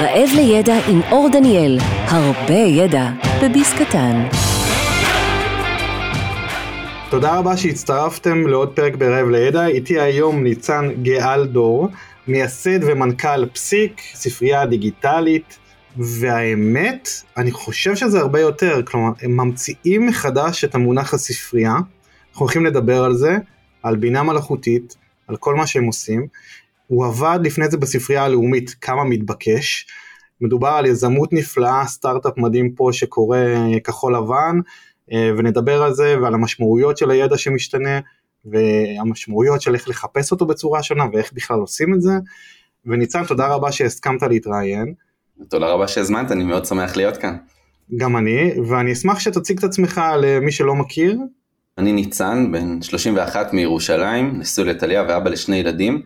רעב לידע עם אור דניאל, הרבה ידע בביס קטן. תודה רבה שהצטרפתם לעוד פרק ברעב לידע, איתי היום ניצן גאלדור, מייסד ומנכ"ל פסיק, ספרייה דיגיטלית, והאמת, אני חושב שזה הרבה יותר, כלומר, הם ממציאים מחדש את המונח הספרייה, אנחנו הולכים לדבר על זה, על בינה מלאכותית, על כל מה שהם עושים. הוא עבד לפני זה בספרייה הלאומית, כמה מתבקש. מדובר על יזמות נפלאה, סטארט-אפ מדהים פה שקורא כחול לבן, אה, ונדבר על זה ועל המשמעויות של הידע שמשתנה, והמשמעויות של איך לחפש אותו בצורה שונה ואיך בכלל עושים את זה. וניצן, תודה רבה שהסכמת להתראיין. תודה רבה שהזמנת, אני מאוד שמח להיות כאן. גם אני, ואני אשמח שתציג את עצמך למי שלא מכיר. אני ניצן, בן 31 מירושלים, נשוי לטליה ואבא לשני ילדים.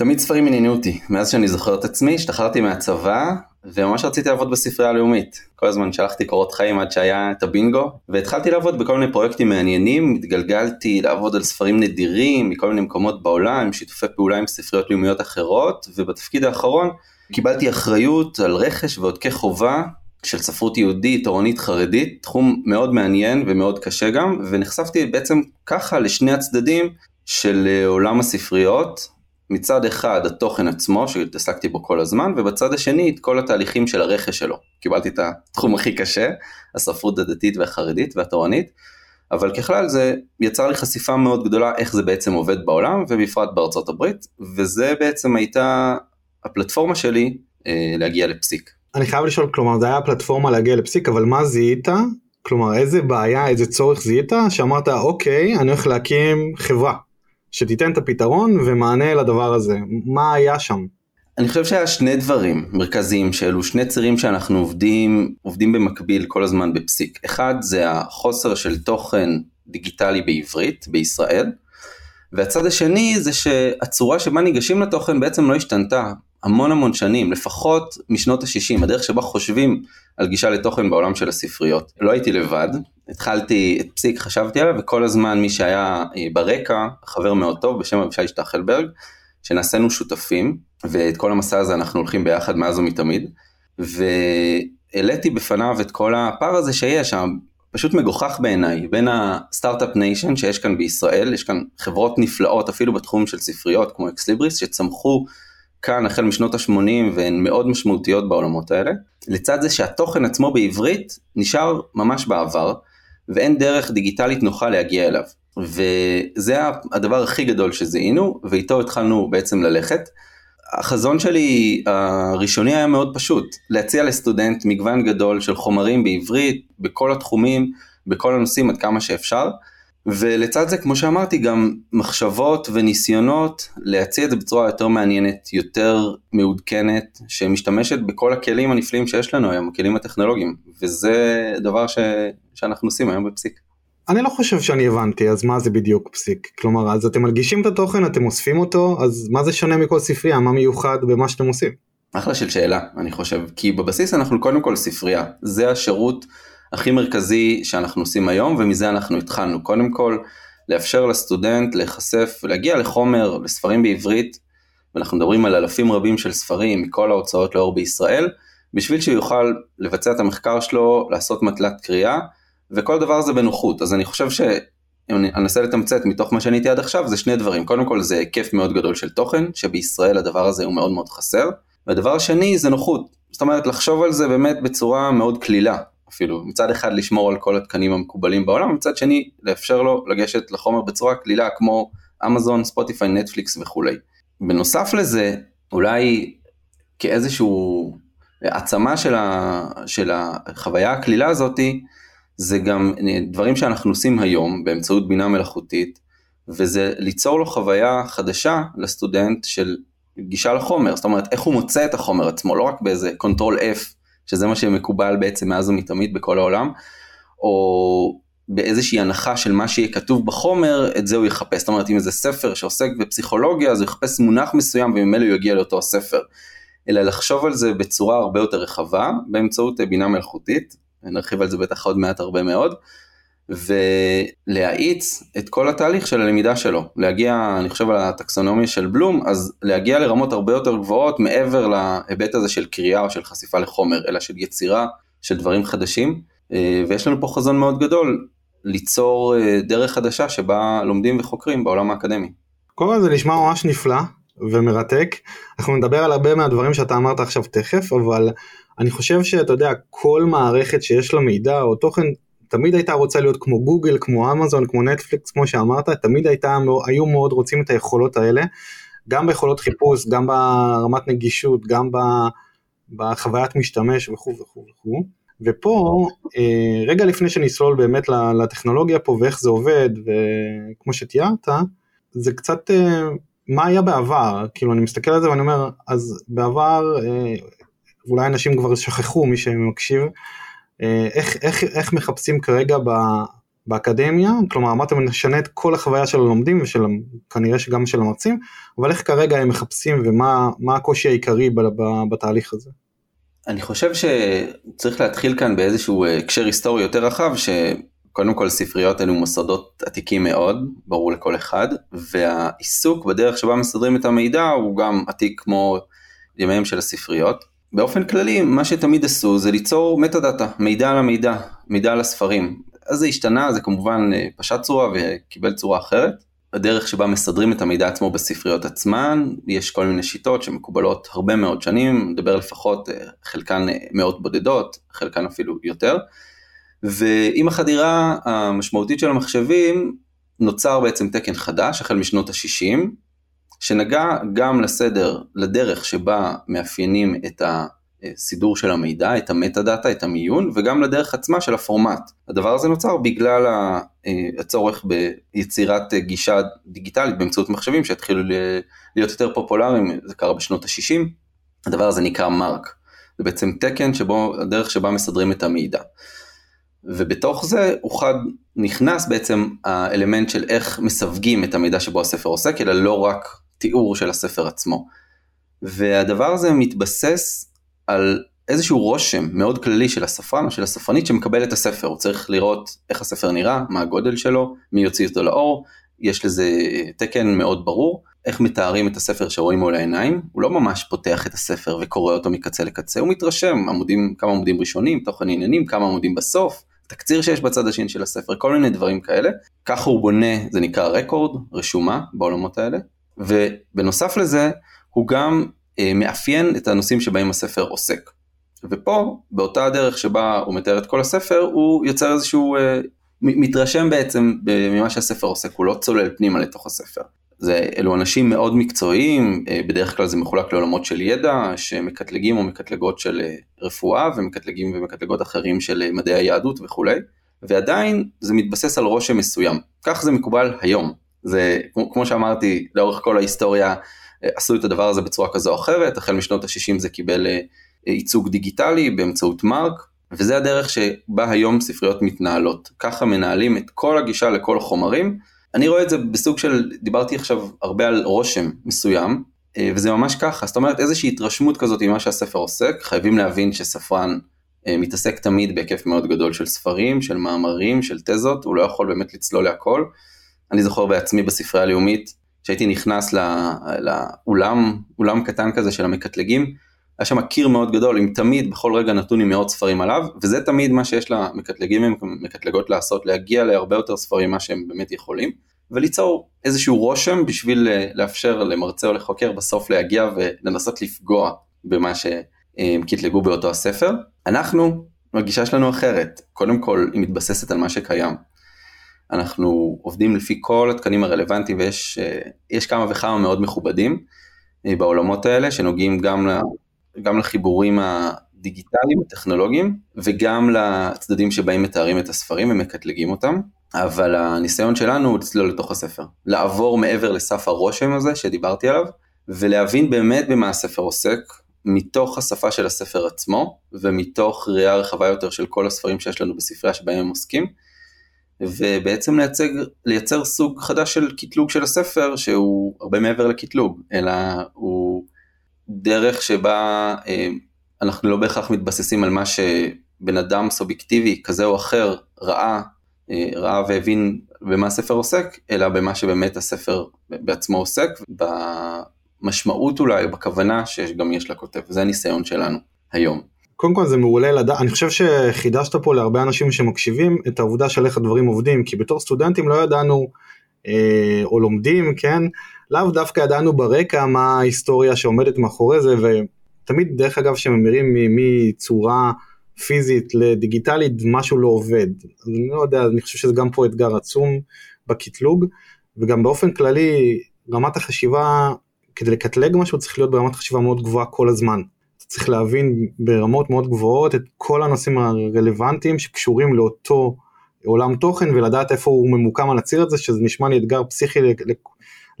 תמיד ספרים עניינו אותי, מאז שאני זוכר את עצמי, השתחררתי מהצבא, וממש רציתי לעבוד בספרייה הלאומית. כל הזמן שלחתי קורות חיים עד שהיה את הבינגו, והתחלתי לעבוד בכל מיני פרויקטים מעניינים, התגלגלתי לעבוד על ספרים נדירים מכל מיני מקומות בעולם, שיתופי פעולה עם ספריות לאומיות אחרות, ובתפקיד האחרון קיבלתי אחריות על רכש ועודקי חובה של ספרות יהודית, תורנית חרדית, תחום מאוד מעניין ומאוד קשה גם, ונחשפתי בעצם ככה לשני הצדדים של אה, עולם הספריות, מצד אחד התוכן עצמו שהתעסקתי בו כל הזמן, ובצד השני את כל התהליכים של הרכש שלו. קיבלתי את התחום הכי קשה, הספרות הדתית והחרדית והתורנית, אבל ככלל זה יצר לי חשיפה מאוד גדולה איך זה בעצם עובד בעולם, ובפרט בארצות הברית, וזה בעצם הייתה הפלטפורמה שלי אה, להגיע לפסיק. אני חייב לשאול, כלומר זה היה פלטפורמה להגיע לפסיק, אבל מה זיהית? כלומר איזה בעיה, איזה צורך זיהית, שאמרת אוקיי, אני הולך להקים חברה, שתיתן את הפתרון ומענה לדבר הזה. מה היה שם? אני חושב שהיה שני דברים מרכזיים שאלו שני צירים שאנחנו עובדים, עובדים במקביל כל הזמן בפסיק. אחד זה החוסר של תוכן דיגיטלי בעברית בישראל, והצד השני זה שהצורה שבה ניגשים לתוכן בעצם לא השתנתה. המון המון שנים, לפחות משנות ה-60, הדרך שבה חושבים על גישה לתוכן בעולם של הספריות. לא הייתי לבד, התחלתי את פסיק, חשבתי עליו, וכל הזמן מי שהיה אה, ברקע, חבר מאוד טוב בשם אבישי שטחלברג, שנעשינו שותפים, ואת כל המסע הזה אנחנו הולכים ביחד מאז ומתמיד, והעליתי בפניו את כל הפער הזה שיש, פשוט מגוחך בעיניי, בין ה start-up nation שיש כאן בישראל, יש כאן חברות נפלאות אפילו בתחום של ספריות כמו Ex Libris, שצמחו כאן החל משנות ה-80 והן מאוד משמעותיות בעולמות האלה. לצד זה שהתוכן עצמו בעברית נשאר ממש בעבר, ואין דרך דיגיטלית נוחה להגיע אליו. וזה הדבר הכי גדול שזיהינו, ואיתו התחלנו בעצם ללכת. החזון שלי הראשוני היה מאוד פשוט, להציע לסטודנט מגוון גדול של חומרים בעברית, בכל התחומים, בכל הנושאים עד כמה שאפשר. ולצד זה, כמו שאמרתי, גם מחשבות וניסיונות להציע את זה בצורה יותר מעניינת, יותר מעודכנת, שמשתמשת בכל הכלים הנפלאים שיש לנו היום, הכלים הטכנולוגיים, וזה דבר ש... שאנחנו עושים היום בפסיק. אני לא חושב שאני הבנתי, אז מה זה בדיוק פסיק? כלומר, אז אתם מלגישים את התוכן, אתם אוספים אותו, אז מה זה שונה מכל ספרייה? מה מיוחד במה שאתם עושים? אחלה של שאלה, אני חושב, כי בבסיס אנחנו קודם כל ספרייה, זה השירות. הכי מרכזי שאנחנו עושים היום ומזה אנחנו התחלנו. קודם כל לאפשר לסטודנט להיחשף, להגיע לחומר, לספרים בעברית, ואנחנו מדברים על אלפים רבים של ספרים מכל ההוצאות לאור בישראל, בשביל שהוא יוכל לבצע את המחקר שלו, לעשות מטלת קריאה, וכל דבר הזה בנוחות. אז אני חושב ש... אם אני אנסה לתמצת מתוך מה שעניתי עד עכשיו, זה שני דברים. קודם כל זה היקף מאוד גדול של תוכן, שבישראל הדבר הזה הוא מאוד מאוד חסר. והדבר השני זה נוחות. זאת אומרת, לחשוב על זה באמת בצורה מאוד קלילה. אפילו מצד אחד לשמור על כל התקנים המקובלים בעולם, מצד שני לאפשר לו לגשת לחומר בצורה קלילה כמו אמזון, ספוטיפיי, נטפליקס וכולי. בנוסף לזה, אולי כאיזשהו העצמה של, ה, של החוויה הקלילה הזאתי, זה גם דברים שאנחנו עושים היום באמצעות בינה מלאכותית, וזה ליצור לו חוויה חדשה לסטודנט של גישה לחומר, זאת אומרת איך הוא מוצא את החומר עצמו, לא רק באיזה control F שזה מה שמקובל בעצם מאז ומתמיד בכל העולם, או באיזושהי הנחה של מה שיהיה כתוב בחומר, את זה הוא יחפש. זאת אומרת, אם זה ספר שעוסק בפסיכולוגיה, אז הוא יחפש מונח מסוים וממילא הוא יגיע לאותו הספר. אלא לחשוב על זה בצורה הרבה יותר רחבה, באמצעות בינה מלאכותית, נרחיב על זה בטח עוד מעט הרבה מאוד, ולהאיץ את כל התהליך של הלמידה שלו, להגיע, אני חושב על הטקסונומיה של בלום, אז להגיע לרמות הרבה יותר גבוהות מעבר להיבט הזה של קריאה או של חשיפה לחומר, אלא של יצירה של דברים חדשים, אה, ויש לנו פה חזון מאוד גדול, ליצור אה, דרך חדשה שבה לומדים וחוקרים בעולם האקדמי. כל זה נשמע ממש נפלא ומרתק, אנחנו נדבר על הרבה מהדברים שאתה אמרת עכשיו תכף, אבל אני חושב שאתה יודע, כל מערכת שיש לה מידע או תוכן תמיד הייתה רוצה להיות כמו גוגל, כמו אמזון, כמו נטפליקס, כמו שאמרת, תמיד הייתה, היו מאוד רוצים את היכולות האלה, גם ביכולות חיפוש, גם ברמת נגישות, גם בחוויית משתמש וכו' וכו' וכו'. ופה, אה, רגע לפני שנסלול באמת לטכנולוגיה פה ואיך זה עובד, וכמו שתיארת, זה קצת אה, מה היה בעבר, כאילו אני מסתכל על זה ואני אומר, אז בעבר, אה, אולי אנשים כבר שכחו, מי שמקשיב, איך, איך, איך מחפשים כרגע ב, באקדמיה, כלומר אמרתם נשנה את כל החוויה של הלומדים ושל כנראה שגם של המרצים, אבל איך כרגע הם מחפשים ומה הקושי העיקרי בתהליך הזה? אני חושב שצריך להתחיל כאן באיזשהו אה, הקשר היסטורי יותר רחב, שקודם כל ספריות אלו מוסדות עתיקים מאוד, ברור לכל אחד, והעיסוק בדרך שבה מסדרים את המידע הוא גם עתיק כמו ימיהם של הספריות. באופן כללי, מה שתמיד עשו זה ליצור מטה דאטה, מידע על המידע, מידע על הספרים. אז זה השתנה, זה כמובן אה, פשט צורה וקיבל צורה אחרת. הדרך שבה מסדרים את המידע עצמו בספריות עצמן, יש כל מיני שיטות שמקובלות הרבה מאוד שנים, נדבר לפחות אה, חלקן אה, מאות בודדות, חלקן אפילו יותר. ועם החדירה המשמעותית של המחשבים, נוצר בעצם תקן חדש, החל משנות ה-60, שנגע גם לסדר, לדרך שבה מאפיינים את הסידור של המידע, את המטה דאטה, את המיון, וגם לדרך עצמה של הפורמט. הדבר הזה נוצר בגלל הצורך ביצירת גישה דיגיטלית באמצעות מחשבים שהתחילו להיות יותר פופולריים, זה קרה בשנות ה-60, הדבר הזה נקרא מרק. זה בעצם תקן שבו, הדרך שבה מסדרים את המידע. ובתוך זה אוחד נכנס בעצם האלמנט של איך מסווגים את המידע שבו הספר עוסק, אלא לא רק תיאור של הספר עצמו. והדבר הזה מתבסס על איזשהו רושם מאוד כללי של הספרן או של הספרנית שמקבל את הספר, הוא צריך לראות איך הספר נראה, מה הגודל שלו, מי יוציא אותו לאור, יש לזה תקן מאוד ברור, איך מתארים את הספר שרואים מול העיניים, הוא לא ממש פותח את הספר וקורא אותו מקצה לקצה, הוא מתרשם, עמודים, כמה עמודים ראשונים, תוכן עניינים, כמה עמודים בסוף, תקציר שיש בצד השני של הספר, כל מיני דברים כאלה, ככה הוא בונה, זה נקרא רקורד, רשומה בעולמות האלה, ובנוסף לזה, הוא גם אה, מאפיין את הנושאים שבהם הספר עוסק. ופה, באותה הדרך שבה הוא מתאר את כל הספר, הוא יוצר איזשהו, אה, מתרשם בעצם ממה שהספר עוסק, הוא לא צולל פנימה לתוך הספר. זה, אלו אנשים מאוד מקצועיים, אה, בדרך כלל זה מחולק לעולמות של ידע, שמקטלגים או מקטלגות של אה, רפואה, ומקטלגים ומקטלגות אחרים של אה, מדעי היהדות וכולי, ועדיין זה מתבסס על רושם מסוים. כך זה מקובל היום. זה, כמו שאמרתי, לאורך כל ההיסטוריה עשו את הדבר הזה בצורה כזו או אחרת, החל משנות ה-60 זה קיבל ייצוג דיגיטלי באמצעות מרק, וזה הדרך שבה היום ספריות מתנהלות. ככה מנהלים את כל הגישה לכל החומרים. אני רואה את זה בסוג של, דיברתי עכשיו הרבה על רושם מסוים, אה, וזה ממש ככה, זאת אומרת איזושהי התרשמות כזאת ממה שהספר עוסק, חייבים להבין שספרן אה, מתעסק תמיד בהיקף מאוד גדול של ספרים, של מאמרים, של תזות, הוא לא יכול באמת לצלול להכל. אני זוכר בעצמי בספרייה הלאומית, שהייתי נכנס לאולם, אולם קטן כזה של המקטלגים, היה שם קיר מאוד גדול עם תמיד בכל רגע נתון עם מאות ספרים עליו וזה תמיד מה שיש למקטלגים ומקטלגות לעשות להגיע להרבה יותר ספרים מה שהם באמת יכולים וליצור איזשהו רושם בשביל אה, לאפשר למרצה או לחוקר בסוף להגיע ולנסות לפגוע במה שהם קטלגו באותו הספר. אנחנו, הגישה שלנו אחרת, קודם כל היא מתבססת על מה שקיים. אנחנו עובדים לפי כל התקנים הרלוונטיים ויש אה, כמה וכמה מאוד מכובדים אה, בעולמות האלה שנוגעים גם גם לחיבורים הדיגיטליים, הטכנולוגיים, וגם לצדדים שבאים מתארים את הספרים ומקטלגים אותם. אבל הניסיון שלנו הוא לצלול לתוך הספר, לעבור מעבר לסף הרושם הזה שדיברתי עליו, ולהבין באמת במה הספר עוסק, מתוך השפה של הספר עצמו, ומתוך ראייה רחבה יותר של כל הספרים שיש לנו בספרייה שבהם הם עוסקים, ובעצם לייצג, לייצר סוג חדש של קטלוג של הספר, שהוא הרבה מעבר לקטלוג, אלא הוא דרך שבה אה, אנחנו לא בהכרח מתבססים על מה שבן אדם סובייקטיבי כזה או אחר ראה ראה והבין במה הספר עוסק, אלא במה שבאמת הספר בעצמו עוסק, במשמעות אולי, בכוונה שגם יש לכותב, זה הניסיון שלנו היום. קודם כל זה מעולה לדעת, אני חושב שחידשת פה להרבה אנשים שמקשיבים את העובדה של איך הדברים עובדים, כי בתור סטודנטים לא ידענו, אה, או לומדים, כן, לאו דווקא ידענו ברקע מה ההיסטוריה שעומדת מאחורי זה, ותמיד דרך אגב שממירים מצורה פיזית לדיגיטלית משהו לא עובד. אני לא יודע, אני חושב שזה גם פה אתגר עצום בקטלוג, וגם באופן כללי רמת החשיבה, כדי לקטלג משהו צריך להיות ברמת חשיבה מאוד גבוהה כל הזמן. צריך להבין ברמות מאוד גבוהות את כל הנושאים הרלוונטיים שקשורים לאותו עולם תוכן ולדעת איפה הוא ממוקם על הציר הזה, שזה נשמע לי אתגר פסיכי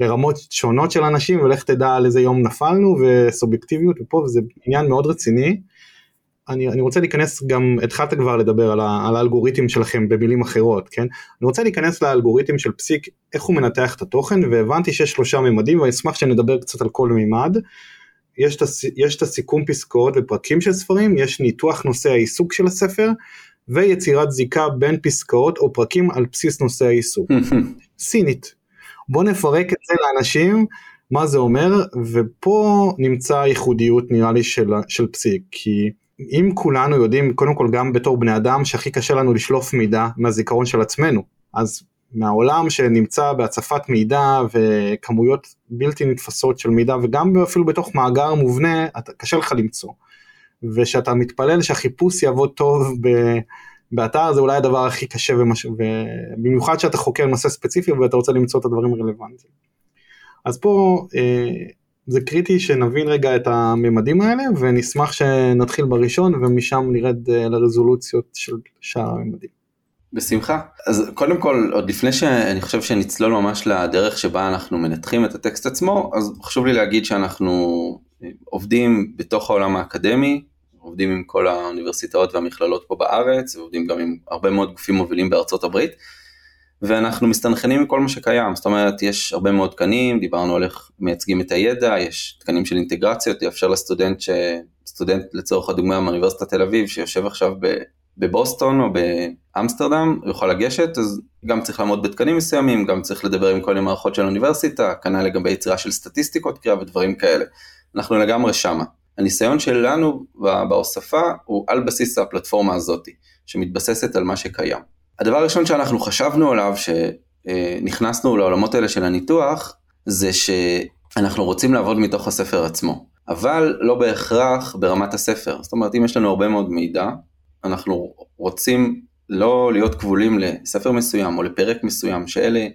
לרמות שונות של אנשים ולך תדע על איזה יום נפלנו וסובייקטיביות ופה וזה עניין מאוד רציני. אני, אני רוצה להיכנס גם, התחלת כבר לדבר על, ה, על האלגוריתם שלכם במילים אחרות, כן? אני רוצה להיכנס לאלגוריתם של פסיק, איך הוא מנתח את התוכן, והבנתי שיש שלושה ממדים, ואני אשמח שנדבר קצת על כל מימד. יש את, יש את הסיכום פסקאות ופרקים של ספרים, יש ניתוח נושא העיסוק של הספר, ויצירת זיקה בין פסקאות או פרקים על בסיס נושא העיסוק. סינית. בוא נפרק את זה לאנשים, מה זה אומר, ופה נמצא הייחודיות נראה לי של, של פסיק, כי אם כולנו יודעים, קודם כל גם בתור בני אדם, שהכי קשה לנו לשלוף מידע מהזיכרון של עצמנו, אז מהעולם שנמצא בהצפת מידע וכמויות בלתי נתפסות של מידע וגם אפילו בתוך מאגר מובנה, אתה, קשה לך למצוא. ושאתה מתפלל שהחיפוש יעבוד טוב ב, באתר זה אולי הדבר הכי קשה ומש... ובמיוחד שאתה חוקר נושא ספציפי ואתה רוצה למצוא את הדברים הרלוונטיים. אז פה אה, זה קריטי שנבין רגע את הממדים האלה ונשמח שנתחיל בראשון ומשם נרד אה, לרזולוציות של שאר הממדים. בשמחה. אז קודם כל, עוד לפני שאני חושב שנצלול ממש לדרך שבה אנחנו מנתחים את הטקסט עצמו, אז חשוב לי להגיד שאנחנו עובדים בתוך העולם האקדמי, עובדים עם כל האוניברסיטאות והמכללות פה בארץ, ועובדים גם עם הרבה מאוד גופים מובילים בארצות הברית, ואנחנו מסתנכרנים עם כל מה שקיים, זאת אומרת, יש הרבה מאוד תקנים, דיברנו על איך מייצגים את הידע, יש תקנים של אינטגרציות, יאפשר לסטודנט, ש... סטודנט לצורך הדוגמה מאוניברסיטת תל אביב, שיושב עכשיו ב... בבוסטון או באמסטרדם, הוא יכול לגשת, אז גם צריך לעמוד בתקנים מסוימים, גם צריך לדבר עם כל המערכות של האוניברסיטה, כנ"ל לגבי יצירה של סטטיסטיקות קריאה ודברים כאלה. אנחנו לגמרי שמה. הניסיון שלנו בהוספה הוא על בסיס הפלטפורמה הזאת, שמתבססת על מה שקיים. הדבר הראשון שאנחנו חשבנו עליו, שנכנסנו לעולמות האלה של הניתוח, זה שאנחנו רוצים לעבוד מתוך הספר עצמו, אבל לא בהכרח ברמת הספר. זאת אומרת, אם יש לנו הרבה מאוד מידע, אנחנו רוצים לא להיות כבולים לספר מסוים או לפרק מסוים, שאלה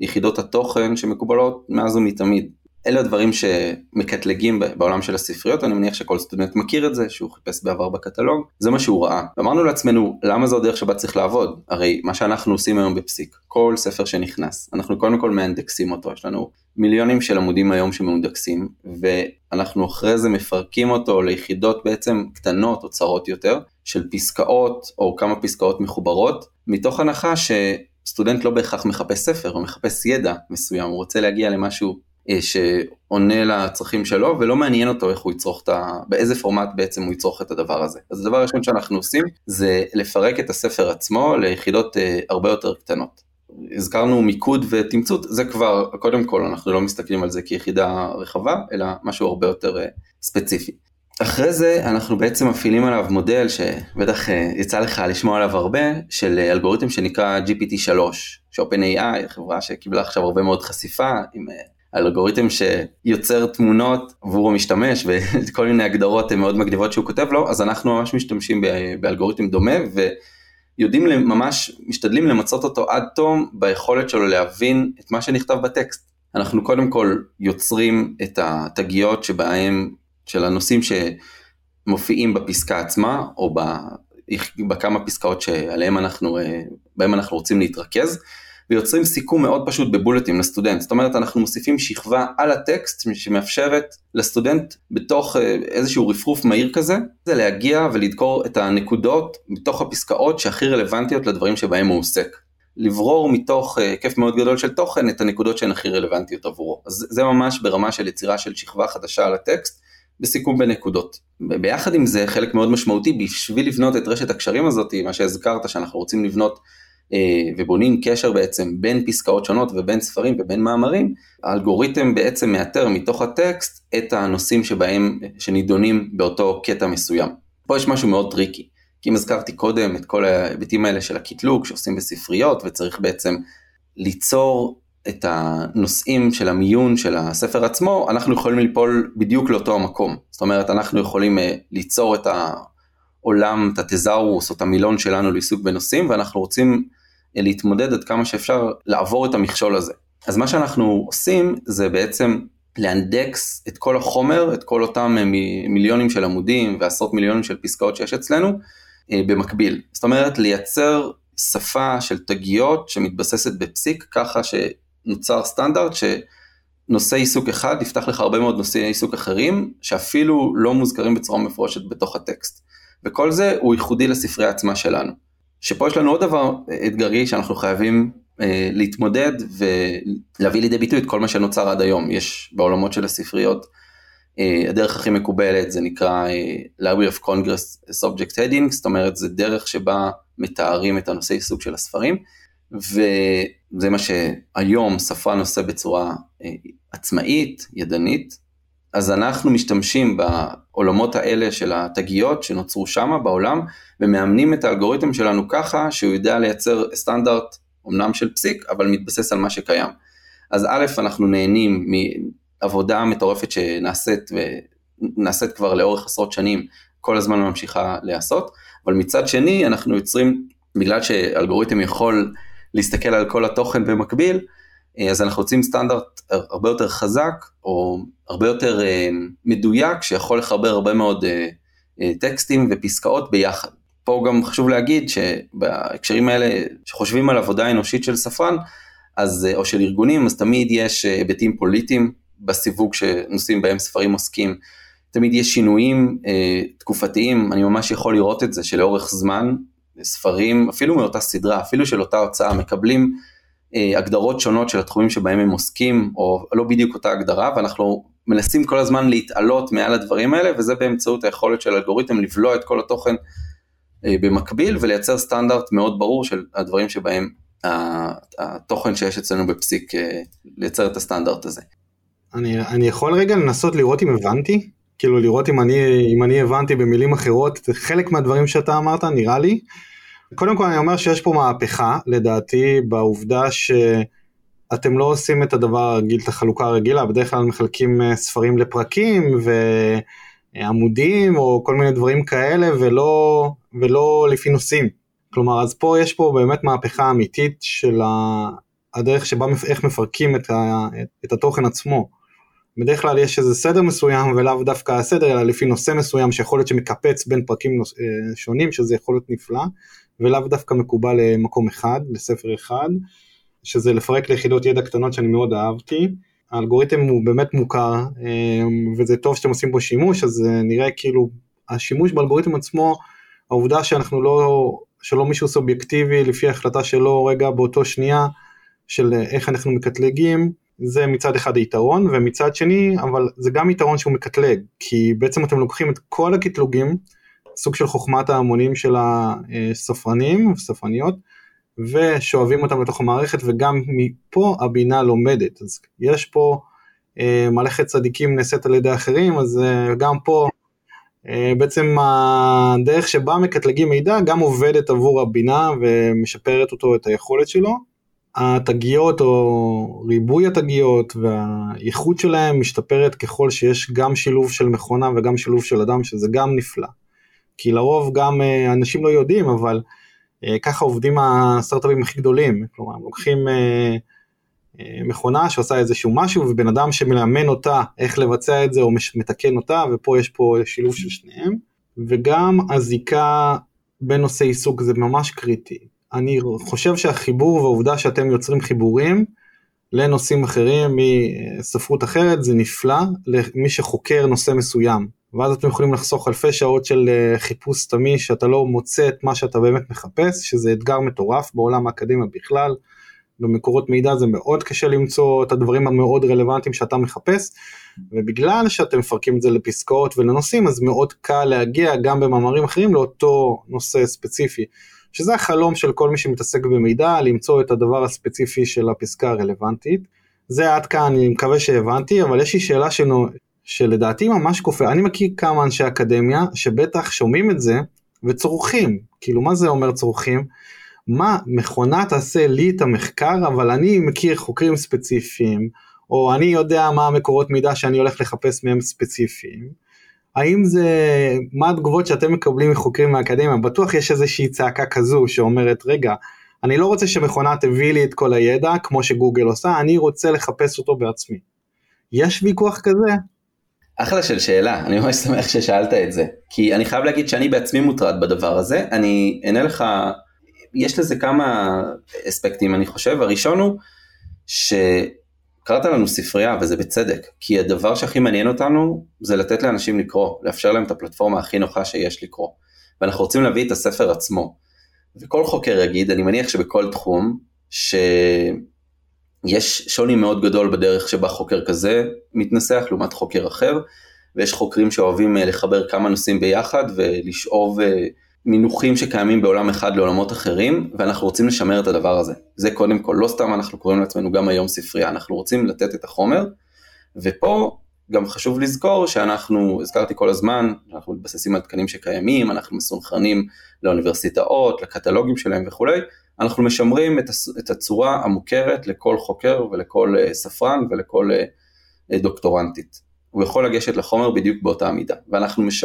יחידות התוכן שמקובלות מאז ומתמיד. אלה הדברים שמקטלגים בעולם של הספריות, אני מניח שכל סטודנט מכיר את זה, שהוא חיפש בעבר בקטלוג, זה מה שהוא ראה. ואמרנו לעצמנו, למה זו הדרך שבה צריך לעבוד? הרי מה שאנחנו עושים היום בפסיק, כל ספר שנכנס, אנחנו קודם כל מאנדקסים אותו, יש לנו מיליונים של עמודים היום שמאונדקסים, ואנחנו אחרי זה מפרקים אותו ליחידות בעצם קטנות או צרות יותר, של פסקאות או כמה פסקאות מחוברות, מתוך הנחה שסטודנט לא בהכרח מחפש ספר, הוא מחפש ידע מסוים, הוא רוצה להגיע למשהו שעונה לצרכים שלו ולא מעניין אותו איך הוא יצרוך את ה... באיזה פורמט בעצם הוא יצרוך את הדבר הזה. אז הדבר הראשון שאנחנו עושים זה לפרק את הספר עצמו ליחידות אה, הרבה יותר קטנות. הזכרנו מיקוד ותמצות, זה כבר, קודם כל אנחנו לא מסתכלים על זה כיחידה רחבה, אלא משהו הרבה יותר אה, ספציפי. אחרי זה אנחנו בעצם מפעילים עליו מודל שבטח יצא לך לשמוע עליו הרבה, של אלגוריתם שנקרא GPT-3, ש-OpenAI, חברה שקיבלה עכשיו הרבה מאוד חשיפה עם אלגוריתם שיוצר תמונות עבור המשתמש וכל מיני הגדרות מאוד מגניבות שהוא כותב לו, אז אנחנו ממש משתמשים באלגוריתם דומה ויודעים ממש, משתדלים למצות אותו עד תום ביכולת שלו להבין את מה שנכתב בטקסט. אנחנו קודם כל יוצרים את התגיות שבהם, של הנושאים שמופיעים בפסקה עצמה או בכמה פסקאות שעליהם אנחנו, בהם אנחנו רוצים להתרכז. ויוצרים סיכום מאוד פשוט בבולטים לסטודנט. זאת אומרת, אנחנו מוסיפים שכבה על הטקסט שמאפשרת לסטודנט בתוך אה, איזשהו רפרוף מהיר כזה, זה להגיע ולדקור את הנקודות מתוך הפסקאות שהכי רלוונטיות לדברים שבהם הוא עוסק. לברור מתוך אה, היקף מאוד גדול של תוכן את הנקודות שהן הכי רלוונטיות עבורו. אז זה ממש ברמה של יצירה של שכבה חדשה על הטקסט, בסיכום בנקודות. ביחד עם זה חלק מאוד משמעותי בשביל לבנות את רשת הקשרים הזאת, מה שהזכרת שאנחנו רוצים לבנות ובונים קשר בעצם בין פסקאות שונות ובין ספרים ובין מאמרים, האלגוריתם בעצם מאתר מתוך הטקסט את הנושאים שבהם, שנידונים באותו קטע מסוים. פה יש משהו מאוד tricky, כי אם הזכרתי קודם את כל ההיבטים האלה של הקטלוג שעושים בספריות וצריך בעצם ליצור את הנושאים של המיון של הספר עצמו, אנחנו יכולים ליפול בדיוק לאותו המקום. זאת אומרת, אנחנו יכולים אה, ליצור את העולם, את התזאורוס או את המילון שלנו לעיסוק בנושאים, ואנחנו רוצים אה, להתמודד עד כמה שאפשר לעבור את המכשול הזה. אז מה שאנחנו עושים זה בעצם לאנדקס את כל החומר, את כל אותם אה, מיליונים של עמודים ועשרות מיליונים של פסקאות שיש אצלנו במקביל. זאת אומרת, לייצר שפה של תגיות שמתבססת בפסיק ככה נוצר סטנדרט שנושא עיסוק אחד יפתח לך הרבה מאוד נושאי עיסוק אחרים שאפילו לא מוזכרים בצורה מפורשת בתוך הטקסט. וכל זה הוא ייחודי לספרייה עצמה שלנו. שפה יש לנו עוד דבר אתגרי שאנחנו חייבים אה, להתמודד ולהביא לידי ביטוי את כל מה שנוצר עד היום. יש בעולמות של הספריות, אה, הדרך הכי מקובלת זה נקרא אה, Library of Congress Subject Heading, זאת אומרת זה דרך שבה מתארים את הנושא עיסוק של הספרים. וזה מה שהיום ספרן עושה בצורה אה, עצמאית, ידנית, אז אנחנו משתמשים בעולמות האלה של התגיות שנוצרו שם בעולם, ומאמנים את האלגוריתם שלנו ככה שהוא יודע לייצר סטנדרט אמנם של פסיק, אבל מתבסס על מה שקיים. אז א', אנחנו נהנים מעבודה מטורפת שנעשית ונעשית כבר לאורך עשרות שנים, כל הזמן ממשיכה להיעשות, אבל מצד שני אנחנו יוצרים, בגלל שאלגוריתם יכול להסתכל על כל התוכן במקביל, אז אנחנו רוצים סטנדרט הרבה יותר חזק, או הרבה יותר אה, מדויק, שיכול לחבר הרבה מאוד אה, טקסטים ופסקאות ביחד. פה גם חשוב להגיד שבהקשרים האלה, שחושבים על עבודה אנושית של ספרן, אז, או של ארגונים, אז תמיד יש היבטים פוליטיים בסיווג שנושאים בהם ספרים עוסקים. תמיד יש שינויים אה, תקופתיים, אני ממש יכול לראות את זה שלאורך זמן ספרים, אפילו מאותה סדרה, אפילו של אותה הוצאה, מקבלים אה, הגדרות שונות של התחומים שבהם הם עוסקים, או לא בדיוק אותה הגדרה, ואנחנו מנסים כל הזמן להתעלות מעל הדברים האלה, וזה באמצעות היכולת של אלגוריתם לבלוע את כל התוכן אה, במקביל, ולייצר סטנדרט מאוד ברור של הדברים שבהם התוכן שיש אצלנו בפסיק, אה, לייצר את הסטנדרט הזה. אני, אני יכול רגע לנסות לראות אם הבנתי? כאילו לראות אם אני, אם אני הבנתי במילים אחרות, חלק מהדברים שאתה אמרת נראה לי. קודם כל אני אומר שיש פה מהפכה לדעתי בעובדה שאתם לא עושים את הדבר הרגיל, את החלוקה הרגילה, בדרך כלל מחלקים אה, ספרים לפרקים ועמודים או כל מיני דברים כאלה ולא, ולא לפי נושאים. כלומר אז פה יש פה באמת מהפכה אמיתית של הדרך שבה איך מפרקים את, ה, את התוכן עצמו. בדרך כלל יש איזה סדר מסוים ולאו דווקא הסדר אלא לפי נושא מסוים שיכול להיות שמקפץ בין פרקים נוס, אה, שונים שזה יכול להיות נפלא ולאו דווקא מקובל למקום אחד לספר אחד שזה לפרק ליחידות ידע קטנות שאני מאוד אהבתי. האלגוריתם הוא באמת מוכר אה, וזה טוב שאתם עושים בו שימוש אז אה, נראה כאילו השימוש באלגוריתם עצמו העובדה שאנחנו לא שלא מישהו סובייקטיבי לפי החלטה שלו רגע באותו שנייה של איך אנחנו מקטלגים זה מצד אחד היתרון ומצד שני אבל זה גם יתרון שהוא מקטלג כי בעצם אתם לוקחים את כל הקטלוגים סוג של חוכמת ההמונים של הספרנים וספרניות ושואבים אותם לתוך המערכת וגם מפה הבינה לומדת אז יש פה אה, מלאכת צדיקים נעשית על ידי אחרים אז אה, גם פה אה, בעצם הדרך שבה מקטלגים מידע גם עובדת עבור הבינה ומשפרת אותו את היכולת שלו התגיות או ריבוי התגיות והאיכות שלהם משתפרת ככל שיש גם שילוב של מכונה וגם שילוב של אדם שזה גם נפלא. כי לרוב גם אה, אנשים לא יודעים אבל אה, ככה עובדים הסטארט-אפים הכי גדולים, כלומר לוקחים אה, מכונה שעושה איזשהו משהו ובן אדם שמלמד אותה איך לבצע את זה או מתקן אותה ופה יש פה שילוב של שניהם. וגם הזיקה בין נושאי עיסוק זה ממש קריטי. אני חושב שהחיבור והעובדה שאתם יוצרים חיבורים לנושאים אחרים מספרות אחרת זה נפלא למי שחוקר נושא מסוים ואז אתם יכולים לחסוך אלפי שעות של אה, חיפוש סתמי שאתה לא מוצא את מה שאתה באמת מחפש שזה אתגר מטורף בעולם האקדמיה בכלל במקורות מידע זה מאוד קשה למצוא את הדברים המאוד רלוונטיים שאתה מחפש ובגלל שאתם מפרקים את זה לפסקאות ולנושאים אז מאוד קל להגיע גם במאמרים אחרים לאותו נושא ספציפי שזה החלום של כל מי שמתעסק במידע, למצוא את הדבר הספציפי של הפסקה הרלוונטית. זה עד כאן, אני מקווה שהבנתי, אבל יש לי שאלה שנו, שלדעתי ממש כופה. אני מכיר כמה אנשי אקדמיה שבטח שומעים את זה וצורכים. כאילו, מה זה אומר צורכים? מה, מכונה תעשה לי את המחקר, אבל אני מכיר חוקרים ספציפיים, או אני יודע מה המקורות מידע שאני הולך לחפש מהם ספציפיים. האם זה, מה התגובות שאתם מקבלים מחוקרים מהאקדמיה? בטוח יש איזושהי צעקה כזו שאומרת, רגע, אני לא רוצה שמכונה תביא לי את כל הידע כמו שגוגל עושה, אני רוצה לחפש אותו בעצמי. יש ויכוח כזה? אחלה של שאלה, אני ממש שמח ששאלת את זה. כי אני חייב להגיד שאני בעצמי מוטרד בדבר הזה. אני אענה לך, יש לזה כמה אספקטים אני חושב. הראשון הוא שקראת לנו ספרייה וזה בצדק, כי הדבר שהכי מעניין אותנו זה לתת לאנשים לקרוא, לאפשר להם את הפלטפורמה הכי נוחה שיש לקרוא. ואנחנו רוצים להביא את הספר עצמו. וכל חוקר יגיד, אני מניח שבכל תחום, ש... יש שוני מאוד גדול בדרך שבה חוקר כזה מתנסח לעומת חוקר אחר, ויש חוקרים שאוהבים אה, לחבר כמה נושאים ביחד ולשאוב אה, מינוחים שקיימים בעולם אחד לעולמות אחרים, ואנחנו רוצים לשמר את הדבר הזה. זה קודם כל, לא סתם אנחנו קוראים לעצמנו גם היום ספרייה, אנחנו רוצים לתת את החומר, ופה גם חשוב לזכור שאנחנו, הזכרתי כל הזמן, אנחנו מתבססים על תקנים שקיימים, אנחנו מסונכרנים לאוניברסיטאות, לקטלוגים שלהם וכולי, אנחנו משמרים את הצורה המוכרת לכל חוקר ולכל אה, ספרן ולכל אה, אה, דוקטורנטית. הוא יכול לגשת לחומר בדיוק באותה מידה. ואנחנו, מש...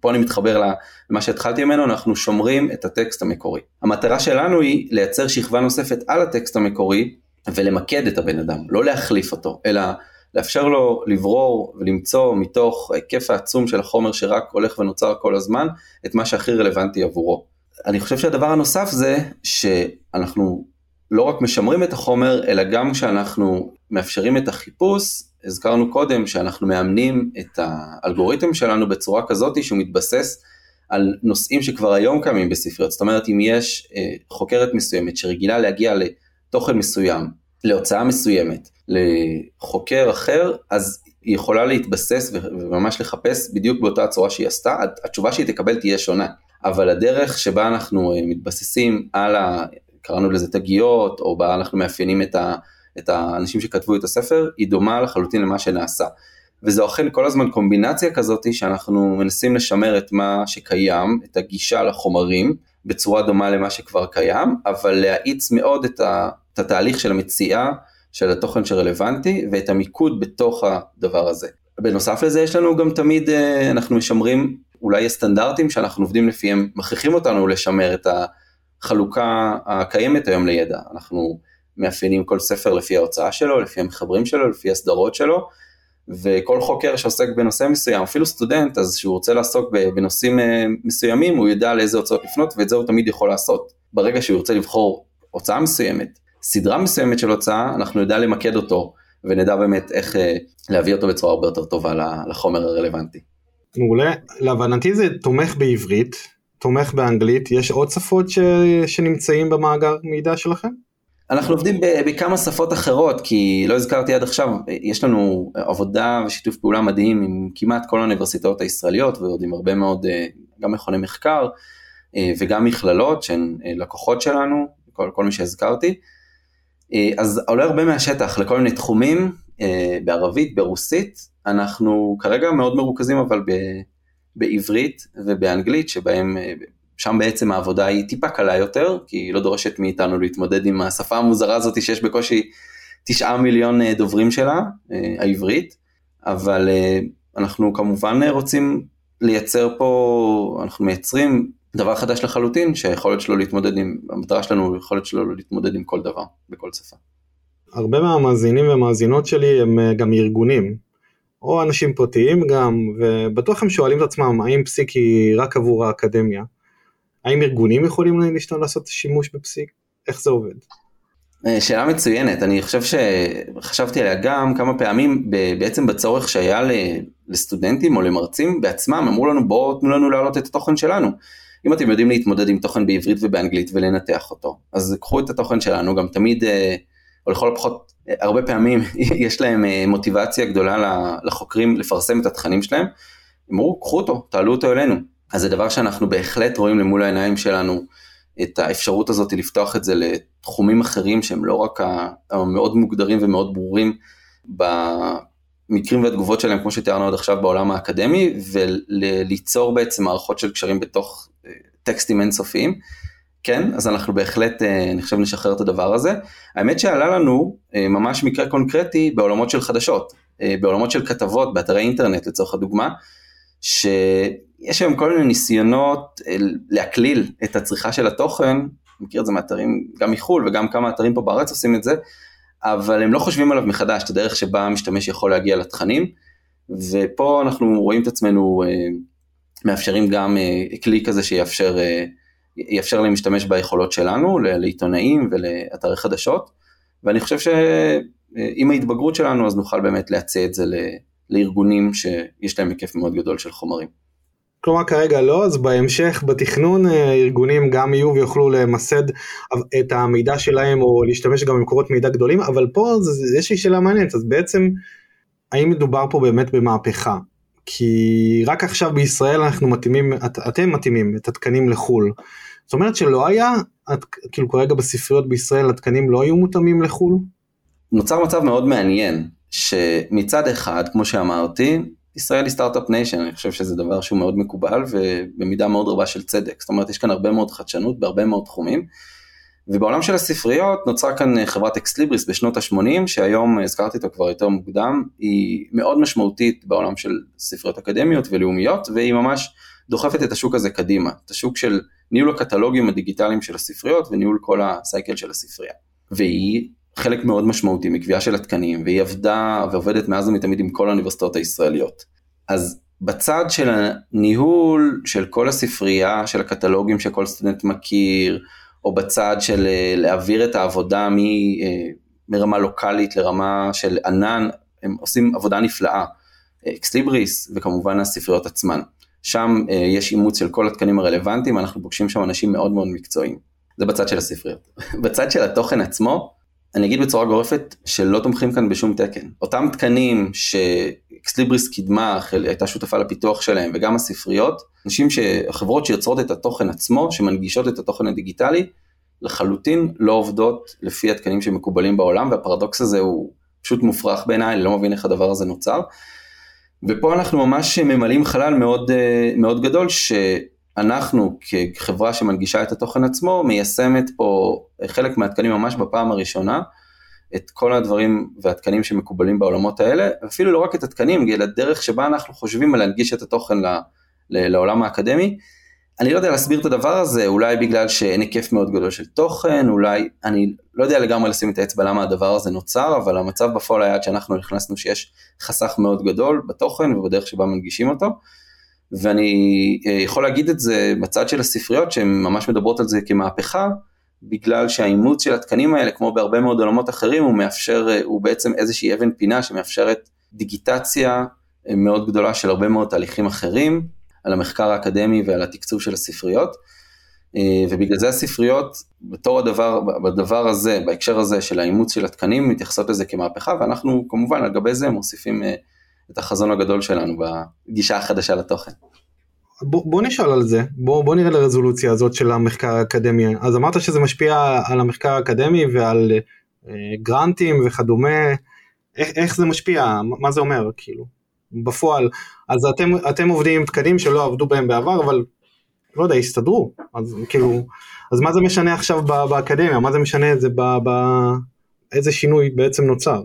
פה אני מתחבר למה שהתחלתי ממנו, אנחנו שומרים את הטקסט המקורי. המטרה שלנו היא לייצר שכבה נוספת על הטקסט המקורי ולמקד את הבן אדם, לא להחליף אותו, אלא לאפשר לו לברור ולמצוא מתוך ההיקף העצום של החומר שרק הולך ונוצר כל הזמן, את מה שהכי רלוונטי עבורו. אני חושב שהדבר הנוסף זה שאנחנו לא רק משמרים את החומר, אלא גם כשאנחנו מאפשרים את החיפוש, הזכרנו קודם שאנחנו מאמנים את האלגוריתם שלנו בצורה כזאת שהוא מתבסס על נושאים שכבר היום קיימים בספריות. זאת אומרת, אם יש אה, חוקרת מסוימת שרגילה להגיע לתוכן מסוים, להוצאה מסוימת, לחוקר אחר, אז היא יכולה להתבסס וממש לחפש בדיוק באותה צורה שהיא עשתה, התשובה שהיא תקבל תהיה שונה. אבל הדרך שבה אנחנו אה, מתבססים על ה... קראנו לזה תגיות, או בה אנחנו מאפיינים את, ה, את האנשים שכתבו את הספר, היא דומה לחלוטין למה שנעשה. וזו אכן כל הזמן קומבינציה כזאת שאנחנו מנסים לשמר את מה שקיים, את הגישה לחומרים, בצורה דומה למה שכבר קיים, אבל להאיץ מאוד את, ה, את התהליך של המציאה של התוכן שרלוונטי ואת המיקוד בתוך הדבר הזה. בנוסף לזה יש לנו גם תמיד, אה, אנחנו משמרים אולי הסטנדרטים שאנחנו עובדים לפיהם מכריחים אותנו לשמר את החלוקה הקיימת היום לידע. אנחנו מאפיינים כל ספר לפי ההוצאה שלו, לפי המחברים שלו, לפי הסדרות שלו, וכל חוקר שעוסק בנושא מסוים, אפילו סטודנט, אז שהוא רוצה לעסוק בנושאים אה, מסוימים, הוא יודע לאיזה הוצאות לפנות, ואת זה הוא תמיד יכול לעשות. ברגע שהוא ירצה לבחור הוצאה מסוימת, סדרה מסוימת של הוצאה, אנחנו נדע למקד אותו, ונדע באמת איך אה, להביא אותו בצורה הרבה יותר טובה לחומר הרלוונטי. מעולה. להבנתי זה תומך בעברית, תומך באנגלית, יש עוד שפות ש... שנמצאים במאגר מידע שלכם? אנחנו עובדים בכמה שפות אחרות, כי לא הזכרתי עד עכשיו, יש לנו עבודה ושיתוף פעולה מדהים עם כמעט כל האוניברסיטאות הישראליות ועוד עם הרבה מאוד אה, גם מכוני מחקר אה, וגם מכללות שהן אה, לקוחות שלנו, כל, כל מי שהזכרתי. אז עולה הרבה מהשטח לכל מיני תחומים, בערבית, ברוסית, אנחנו כרגע מאוד מרוכזים אבל ב, בעברית ובאנגלית, שבהם, שם בעצם העבודה היא טיפה קלה יותר, כי היא לא דורשת מאיתנו להתמודד עם השפה המוזרה הזאת שיש בקושי תשעה מיליון אה, דוברים שלה, אה, העברית, אבל אה, אנחנו כמובן רוצים לייצר פה, אנחנו מייצרים דבר חדש לחלוטין, שהיכולת שלו להתמודד עם, המטרה שלנו, היכולת שלו להתמודד עם כל דבר, בכל שפה. הרבה מהמאזינים והמאזינות שלי הם גם ארגונים, או אנשים פרטיים גם, ובטוח הם שואלים את עצמם האם פסיק היא רק עבור האקדמיה. האם ארגונים יכולים להשתנה לעשות שימוש בפסיק? איך זה עובד? אה, שאלה מצוינת, אני חושב שחשבתי עליה גם כמה פעמים בעצם בצורך שהיה לסטודנטים או למרצים בעצמם, אמרו לנו בואו תנו לנו להעלות את התוכן שלנו. אם אתם יודעים להתמודד עם תוכן בעברית ובאנגלית ולנתח אותו, אז קחו את התוכן שלנו, גם תמיד, אה, או לכל הפחות הרבה פעמים יש להם אה, מוטיבציה גדולה לחוקרים לפרסם את התכנים שלהם, הם אמרו קחו אותו, תעלו אותו אלינו. אז זה דבר שאנחנו בהחלט רואים למול העיניים שלנו את האפשרות הזאת לפתוח את זה לתחומים אחרים שהם לא רק המאוד מוגדרים ומאוד ברורים במקרים והתגובות שלהם כמו שתיארנו עד עכשיו בעולם האקדמי וליצור בעצם מערכות של קשרים בתוך אה, טקסטים אינסופיים. כן, אז אנחנו בהחלט, אה, אני חושב, נשחרר את הדבר הזה. האמת שעלה לנו אה, ממש מקרה קונקרטי בעולמות של חדשות, בעולמות של כתבות, באתרי אינטרנט לצורך הדוגמה, שיש היום כל מיני ניסיונות להקליל את הצריכה של התוכן, מכיר את זה מאתרים גם מחו"ל וגם כמה אתרים פה בארץ עושים את זה, אבל הם לא חושבים עליו מחדש, את הדרך שבה המשתמש יכול להגיע לתכנים, ופה אנחנו רואים את עצמנו מאפשרים גם כלי כזה שיאפשר יאפשר להם להשתמש ביכולות שלנו, לעיתונאים ולאתרי חדשות, ואני חושב שעם ההתבגרות שלנו אז נוכל באמת להציע את זה לארגונים שיש להם היקף מאוד גדול של חומרים. כלומר כרגע לא, אז בהמשך בתכנון אה, ארגונים גם יהיו ויוכלו למסד את המידע שלהם או להשתמש גם במקורות מידע גדולים, אבל פה יש לי שאלה מעניינת, אז בעצם האם מדובר פה באמת במהפכה? כי רק עכשיו בישראל אנחנו מתאימים, את, אתם מתאימים את התקנים לחו"ל. זאת אומרת שלא היה, את, כאילו כרגע בספריות בישראל התקנים לא היו מותאמים לחו"ל? נוצר מצב מאוד מעניין, שמצד אחד, כמו שאמרתי, ישראל היא start-up nation, אני חושב שזה דבר שהוא מאוד מקובל ובמידה מאוד רבה של צדק. זאת אומרת, יש כאן הרבה מאוד חדשנות בהרבה מאוד תחומים. ובעולם של הספריות נוצרה כאן אה, חברת Ex Libris בשנות ה-80, שהיום אה, הזכרתי אותה כבר יותר מוקדם, היא מאוד משמעותית בעולם של ספריות אקדמיות ולאומיות, והיא ממש דוחפת את השוק הזה קדימה, את השוק של ניהול הקטלוגים הדיגיטליים של הספריות וניהול כל ה cycle של הספרייה. והיא חלק מאוד משמעותי מקביעה של התקנים, והיא עבדה ועובדת מאז ומתמיד עם כל האוניברסיטאות הישראליות. אז בצד של הניהול של כל הספרייה, של הקטלוגים שכל סטודנט מכיר, או בצד של אה, להעביר את העבודה מ, אה, מרמה לוקאלית לרמה של ענן, הם עושים עבודה נפלאה. Ex Libris וכמובן הספריות עצמן. שם אה, יש אימוץ של כל התקנים הרלוונטיים, אנחנו פוגשים שם אנשים מאוד מאוד מקצועיים. זה בצד של הספריות. בצד של התוכן עצמו, אני אגיד בצורה גורפת שלא תומכים כאן בשום תקן. אותם תקנים ש Ex Libris קידמה, הייתה שותפה לפיתוח שלהם, וגם הספריות, אנשים החברות שיוצרות את התוכן עצמו, שמנגישות את התוכן הדיגיטלי, לחלוטין לא עובדות לפי התקנים שמקובלים בעולם, והפרדוקס הזה הוא פשוט מופרך בעיניי, אני לא מבין איך הדבר הזה נוצר. ופה אנחנו ממש ממלאים חלל מאוד, אה, מאוד גדול, שאנחנו כחברה שמנגישה את התוכן עצמו, מיישמת פה חלק מהתקנים ממש בפעם הראשונה, את כל הדברים והתקנים שמקובלים בעולמות האלה, אפילו לא רק את התקנים, אלא דרך שבה אנחנו חושבים על להנגיש את התוכן לעולם האקדמי. אני לא יודע להסביר את הדבר הזה, אולי בגלל שאין היקף מאוד גדול של תוכן, אולי, אני לא יודע לגמרי לשים את האצבע למה הדבר הזה נוצר, אבל המצב בפועל היה עד שאנחנו נכנסנו שיש חסך מאוד גדול בתוכן ובדרך שבה מנגישים אותו. ואני אה, יכול להגיד את זה בצד של הספריות שהן ממש מדברות על זה כמהפכה, בגלל שהאימוץ של התקנים האלה, כמו בהרבה מאוד עולמות אחרים, הוא מאפשר, אה, הוא בעצם איזושהי אבן פינה שמאפשרת דיגיטציה אה, מאוד גדולה של הרבה מאוד תהליכים אחרים, על המחקר האקדמי ועל התקצוב של הספריות. ובגלל זה הספריות בתור הדבר, בדבר הזה, בהקשר הזה של האימוץ של התקנים, מתייחסות לזה כמהפכה, ואנחנו כמובן על גבי זה מוסיפים את החזון הגדול שלנו בגישה החדשה לתוכן. בוא, בוא נשאל על זה, בוא, בוא נראה לרזולוציה הזאת של המחקר האקדמי. אז אמרת שזה משפיע על המחקר האקדמי ועל אה, גרנטים וכדומה, איך, איך זה משפיע, מה זה אומר כאילו, בפועל. אז אתם, אתם עובדים עם תקנים שלא עבדו בהם בעבר, אבל לא יודע, הסתדרו, אז כאילו, אז מה זה משנה עכשיו באקדמיה, מה זה משנה את זה, ב, ב, איזה שינוי בעצם נוצר?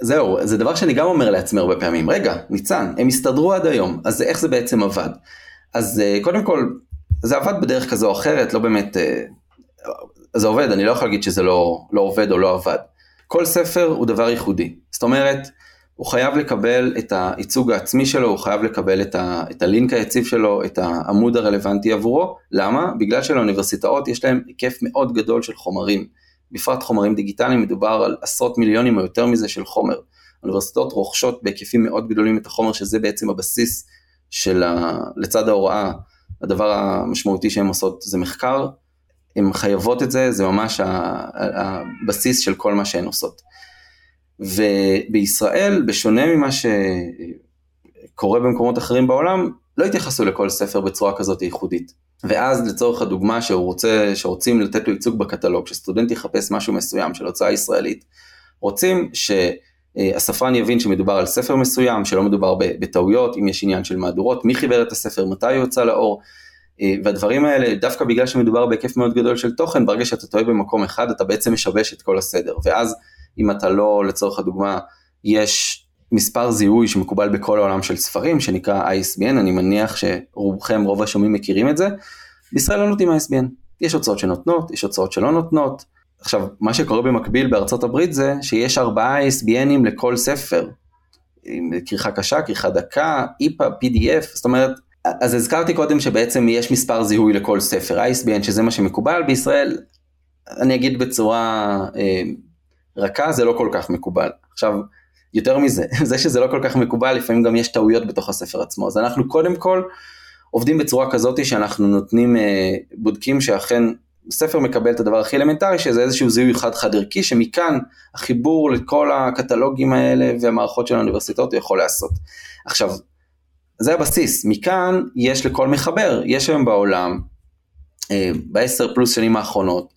זהו, זה דבר שאני גם אומר לעצמי הרבה פעמים, רגע, ניצן, הם הסתדרו עד היום, אז איך זה בעצם עבד? אז אה, קודם כל, זה עבד בדרך כזו או אחרת, לא באמת, אה, זה עובד, אני לא יכול להגיד שזה לא, לא עובד או לא עבד. כל ספר הוא דבר ייחודי, זאת אומרת, הוא חייב לקבל את הייצוג העצמי שלו, הוא חייב לקבל את, ה, את הלינק היציב שלו, את העמוד הרלוונטי עבורו. למה? בגלל שלאוניברסיטאות יש להם היקף מאוד גדול של חומרים. בפרט חומרים דיגיטליים, מדובר על עשרות מיליונים או יותר מזה של חומר. האוניברסיטאות רוכשות בהיקפים מאוד גדולים את החומר, שזה בעצם הבסיס של ה... לצד ההוראה, הדבר המשמעותי שהן עושות זה מחקר. הן חייבות את זה, זה ממש הבסיס של כל מה שהן עושות. ובישראל, בשונה ממה שקורה במקומות אחרים בעולם, לא התייחסו לכל ספר בצורה כזאת ייחודית. ואז לצורך הדוגמה שהוא רוצה, שרוצים לתת לו ייצוג בקטלוג, שסטודנט יחפש משהו מסוים של הוצאה ישראלית, רוצים שהספרן יבין שמדובר על ספר מסוים, שלא מדובר בטעויות, אם יש עניין של מהדורות, מי חיבר את הספר, מתי הוא יוצא לאור, אה, והדברים האלה, דווקא בגלל שמדובר בהיקף מאוד גדול של תוכן, ברגע שאתה טועה במקום אחד, אתה בעצם משבש את כל הסדר, ואז אם אתה לא, לצורך הדוגמה, יש מספר זיהוי שמקובל בכל העולם של ספרים, שנקרא ISBN, אני מניח שרובכם, רוב השומעים מכירים את זה, בישראל לא נותנים ISBN, יש הוצאות שנותנות, יש הוצאות שלא נותנות, עכשיו, מה שקורה במקביל בארצות הברית זה שיש ארבעה ISBNים לכל ספר, עם כריכה קשה, כריכה דקה, איפה, PDF, זאת אומרת, אז הזכרתי קודם שבעצם יש מספר זיהוי לכל ספר, ISBN שזה מה שמקובל בישראל, אני אגיד בצורה אה, רכה, זה לא כל כך מקובל. עכשיו, יותר מזה, זה שזה לא כל כך מקובל, לפעמים גם יש טעויות בתוך הספר עצמו, אז אנחנו קודם כל עובדים בצורה כזאת שאנחנו נותנים, אה, בודקים שאכן ספר מקבל את הדבר הכי אלמנטרי, שזה איזשהו זיהוי חד חד ערכי, שמכאן החיבור לכל הקטלוגים האלה והמערכות של האוניברסיטאות יכול לעשות. עכשיו, זה הבסיס, מכאן יש לכל מחבר, יש היום בעולם, אה, בעשר פלוס שנים האחרונות,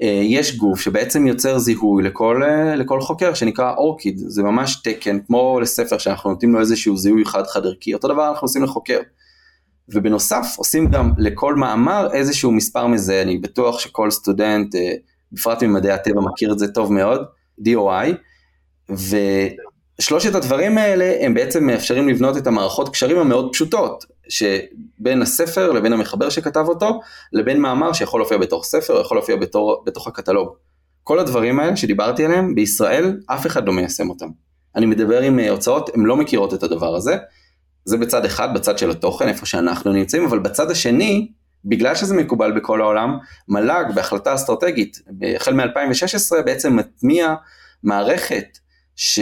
יש גוף שבעצם יוצר זיהוי לכל, אה, לכל חוקר שנקרא אורקיד, זה ממש תקן, כמו לספר שאנחנו נותנים לו איזשהו זיהוי חד חד ערכי, אותו דבר אנחנו עושים לחוקר. ובנוסף עושים גם לכל מאמר איזשהו מספר מזה, אני בטוח שכל סטודנט, בפרט ממדעי הטבע מכיר את זה טוב מאוד, DOI, ו... שלושת הדברים האלה הם בעצם מאפשרים לבנות את המערכות קשרים המאוד פשוטות, שבין הספר לבין המחבר שכתב אותו, לבין מאמר שיכול להופיע בתוך ספר יכול להופיע בתור, בתוך הקטלוג. כל הדברים האלה שדיברתי עליהם, בישראל אף אחד לא מיישם אותם. אני מדבר עם אה, הוצאות, הן לא מכירות את הדבר הזה. זה בצד אחד, בצד של התוכן, איפה שאנחנו נמצאים, אבל בצד השני, בגלל שזה מקובל בכל העולם, מל"ג בהחלטה אסטרטגית, החל מ-2016 בעצם מטמיע מערכת ש...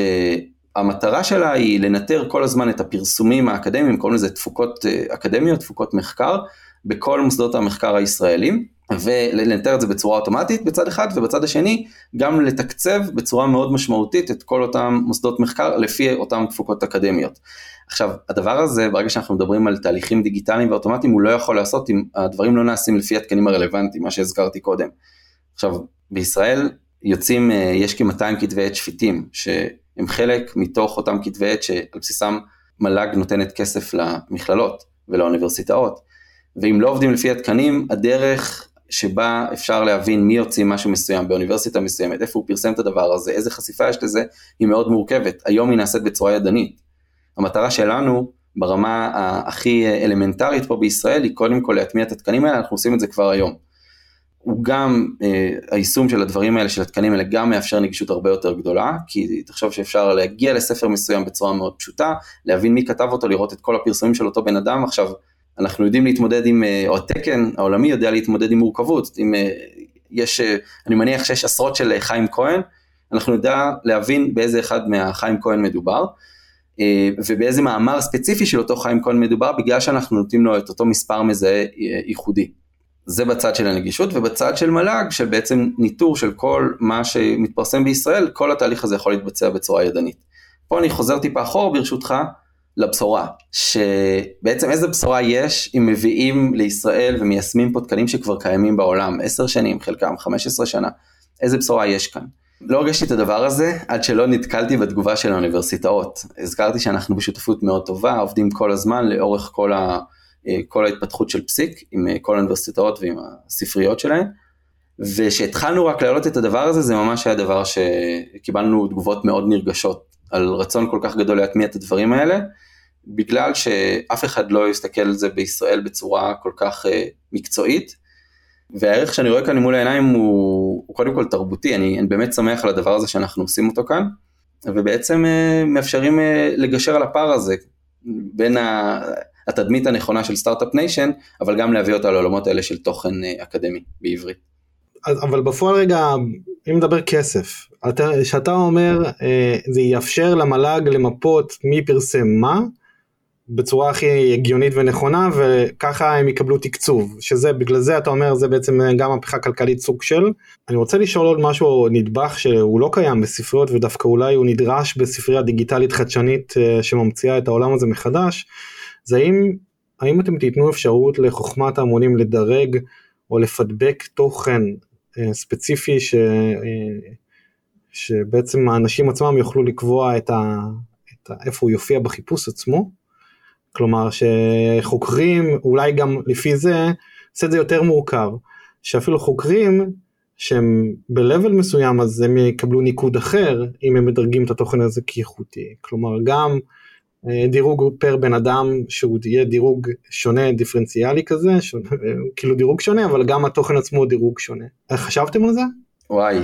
המטרה שלה היא לנטר כל הזמן את הפרסומים האקדמיים, קוראים לזה תפוקות אה, אקדמיות, תפוקות מחקר, בכל מוסדות המחקר הישראלים, ולנטר את זה בצורה אוטומטית בצד אחד, ובצד השני גם לתקצב בצורה מאוד משמעותית את כל אותם מוסדות מחקר לפי אותם תפוקות אקדמיות. עכשיו, הדבר הזה, ברגע שאנחנו מדברים על תהליכים דיגיטליים ואוטומטיים, הוא לא יכול לעשות אם הדברים לא נעשים לפי התקנים הרלוונטיים, מה שהזכרתי קודם. עכשיו, בישראל יוצאים, אה, יש כ-200 כתבי עת שפיטים, ש... הם חלק מתוך אותם כתבי עת שעל בסיסם מל"ג נותנת כסף למכללות ולאוניברסיטאות. ואם לא עובדים לפי התקנים, הדרך שבה אפשר להבין מי יוציא משהו מסוים באוניברסיטה מסוימת, איפה הוא פרסם את הדבר הזה, איזה חשיפה יש לזה, היא מאוד מורכבת. היום היא נעשית בצורה ידנית. המטרה שלנו ברמה הכי אלמנטרית פה בישראל היא קודם כל להטמיע את התקנים האלה, אנחנו עושים את זה כבר היום. הוא גם, אה, היישום של הדברים האלה, של התקנים האלה, גם מאפשר נגישות הרבה יותר גדולה, כי תחשוב שאפשר להגיע לספר מסוים בצורה מאוד פשוטה, להבין מי כתב אותו, לראות את כל הפרסומים של אותו בן אדם, עכשיו, אנחנו יודעים להתמודד עם, אה, או התקן העולמי יודע להתמודד עם מורכבות, אם אה, יש, אה, אני מניח שיש עשרות של חיים כהן, אנחנו נדע להבין באיזה אחד מהחיים כהן מדובר, ובאיזה מאמר ספציפי של אותו חיים כהן מדובר, בגלל שאנחנו נותנים לו את אותו מספר מזהה ייחודי. זה בצד של הנגישות ובצד של מל"ג של בעצם ניטור של כל מה שמתפרסם בישראל, כל התהליך הזה יכול להתבצע בצורה ידנית. פה אני חוזר טיפה אחורה ברשותך לבשורה, שבעצם איזה בשורה יש אם מביאים לישראל ומיישמים פה תקנים שכבר קיימים בעולם, 10 שנים, חלקם 15 שנה, איזה בשורה יש כאן. לא הרגשתי את הדבר הזה עד שלא נתקלתי בתגובה של האוניברסיטאות. הזכרתי שאנחנו בשותפות מאוד טובה, עובדים כל הזמן לאורך כל ה... אה, כל ההתפתחות של פסיק עם אה, כל האוניברסיטאות ועם הספריות שלהן. ושהתחלנו רק להעלות את הדבר הזה, זה ממש היה דבר שקיבלנו תגובות מאוד נרגשות על רצון כל כך גדול להטמיע את הדברים האלה, בגלל שאף אחד לא יסתכל על זה בישראל בצורה כל כך uh, מקצועית. והערך שאני רואה כאן מול העיניים הוא, הוא קודם כל תרבותי, אני, אני באמת שמח על הדבר הזה שאנחנו עושים אותו כאן, ובעצם מאפשרים לגשר על הפער הזה בין ה... התדמית הנכונה של start-up nation, אבל גם להביא אותה לעולמות האלה של תוכן אה, אקדמי בעברית. אבל בפועל רגע, אם נדבר כסף, כשאתה אומר אה, זה יאפשר למל"ג למפות מי פרסם מה, בצורה הכי הגיונית ונכונה וככה הם יקבלו תקצוב שזה בגלל זה אתה אומר זה בעצם גם מהפכה כלכלית סוג של. אני רוצה לשאול עוד משהו נדבך שהוא לא קיים בספריות ודווקא אולי הוא נדרש בספרייה דיגיטלית חדשנית אה, שממציאה את העולם הזה מחדש. זה האם האם אתם תיתנו אפשרות לחוכמת ההמונים לדרג או לפדבק תוכן אה, ספציפי ש, אה, שבעצם האנשים עצמם יוכלו לקבוע את ה, את ה, איפה הוא יופיע בחיפוש עצמו? כלומר שחוקרים אולי גם לפי זה עושה את זה יותר מורכב שאפילו חוקרים שהם ב-level מסוים אז הם יקבלו ניקוד אחר אם הם מדרגים את התוכן הזה כאיכותי כלומר גם דירוג פר בן אדם שהוא יהיה דירוג שונה דיפרנציאלי כזה שונה, כאילו דירוג שונה אבל גם התוכן עצמו הוא דירוג שונה. חשבתם על זה? וואי.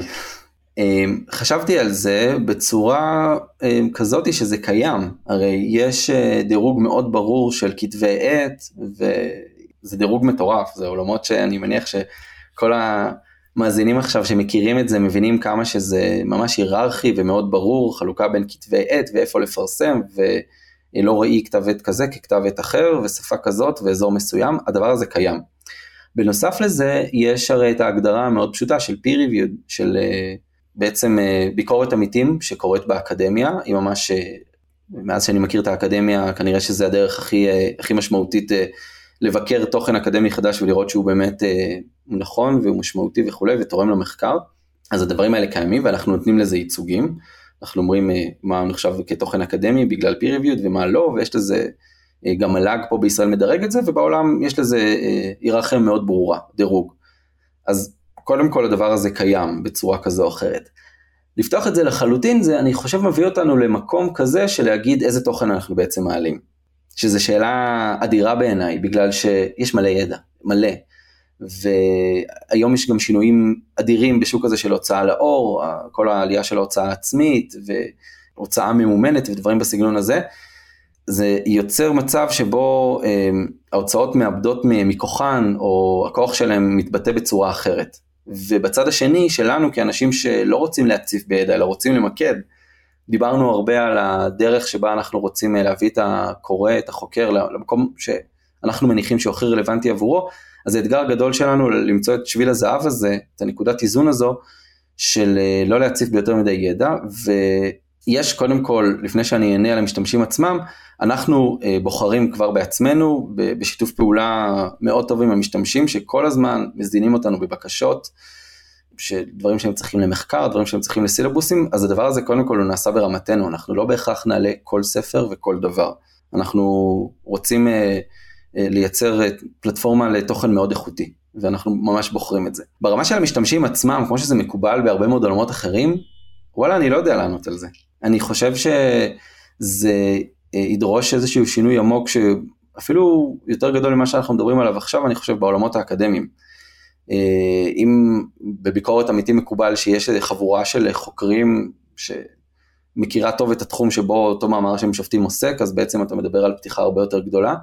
אמ, חשבתי על זה בצורה אמ, כזאת שזה קיים הרי יש אה, דירוג מאוד ברור של כתבי עת וזה דירוג מטורף זה עולמות שאני מניח שכל המאזינים עכשיו שמכירים את זה מבינים כמה שזה ממש היררכי ומאוד ברור חלוקה בין כתבי עת ואיפה לפרסם. ו... לא ראי כתב עת כזה ככתב עת אחר ושפה כזאת ואזור מסוים, הדבר הזה קיים. בנוסף לזה יש הרי את ההגדרה המאוד פשוטה של peer reviewed, של uh, בעצם uh, ביקורת עמיתים שקורית באקדמיה, היא ממש, מאז שאני מכיר את האקדמיה כנראה שזה הדרך הכי, הכי משמעותית לבקר תוכן אקדמי חדש ולראות שהוא באמת נכון והוא משמעותי וכולי ותורם למחקר, אז הדברים האלה קיימים ואנחנו נותנים לזה ייצוגים. אנחנו אומרים אה, מה נחשב כתוכן אקדמי בגלל peer reviewed ומה לא, ויש לזה, אה, גם מל"ג פה בישראל מדרג את זה, ובעולם יש לזה אה, היררכיה מאוד ברורה, דירוג. אז קודם כל הדבר הזה קיים בצורה כזו או אחרת. לפתוח את זה לחלוטין זה אני חושב מביא אותנו למקום כזה של להגיד איזה תוכן אנחנו בעצם מעלים. שזו שאלה אדירה בעיניי בגלל שיש מלא ידע, מלא. והיום יש גם שינויים אדירים בשוק הזה של הוצאה לאור, כל העלייה של ההוצאה העצמית והוצאה ממומנת ודברים בסגנון הזה, זה יוצר מצב שבו אה, ההוצאות מאבדות מכוחן או הכוח שלהם מתבטא בצורה אחרת. ובצד השני שלנו כאנשים שלא רוצים להציף בידע אלא רוצים למקד, דיברנו הרבה על הדרך שבה אנחנו רוצים אה, להביא את הקורא, את החוקר למקום שאנחנו מניחים שהוא הכי רלוונטי עבורו, אז האתגר הגדול שלנו למצוא את שביל הזהב הזה, את הנקודת איזון הזו, של אה, לא להציף ביותר מדי ידע, ויש קודם כל, לפני שאני אענה על המשתמשים עצמם, אנחנו אה, בוחרים כבר בעצמנו, בשיתוף פעולה מאוד טוב עם המשתמשים, שכל הזמן מזינים אותנו בבקשות, שדברים שהם צריכים למחקר, דברים שהם צריכים לסילבוסים, אז הדבר הזה קודם כל הוא נעשה ברמתנו, אנחנו לא בהכרח נעלה כל ספר וכל דבר. אנחנו רוצים אה, לייצר אה, פלטפורמה לתוכן מאוד איכותי, ואנחנו ממש בוחרים את זה. ברמה של המשתמשים עצמם, כמו שזה מקובל בהרבה מאוד עולמות אחרים, וואלה, אני לא יודע לענות על זה. אני חושב שזה אה, ידרוש איזשהו שינוי עמוק שאפילו יותר גדול ממה שאנחנו מדברים עליו עכשיו, אני חושב בעולמות האקדמיים. אם בביקורת אמיתי מקובל שיש חבורה של חוקרים שמכירה טוב את התחום שבו אותו מאמר שהם שופטים עוסק, אז בעצם אתה מדבר על פתיחה הרבה יותר גדולה.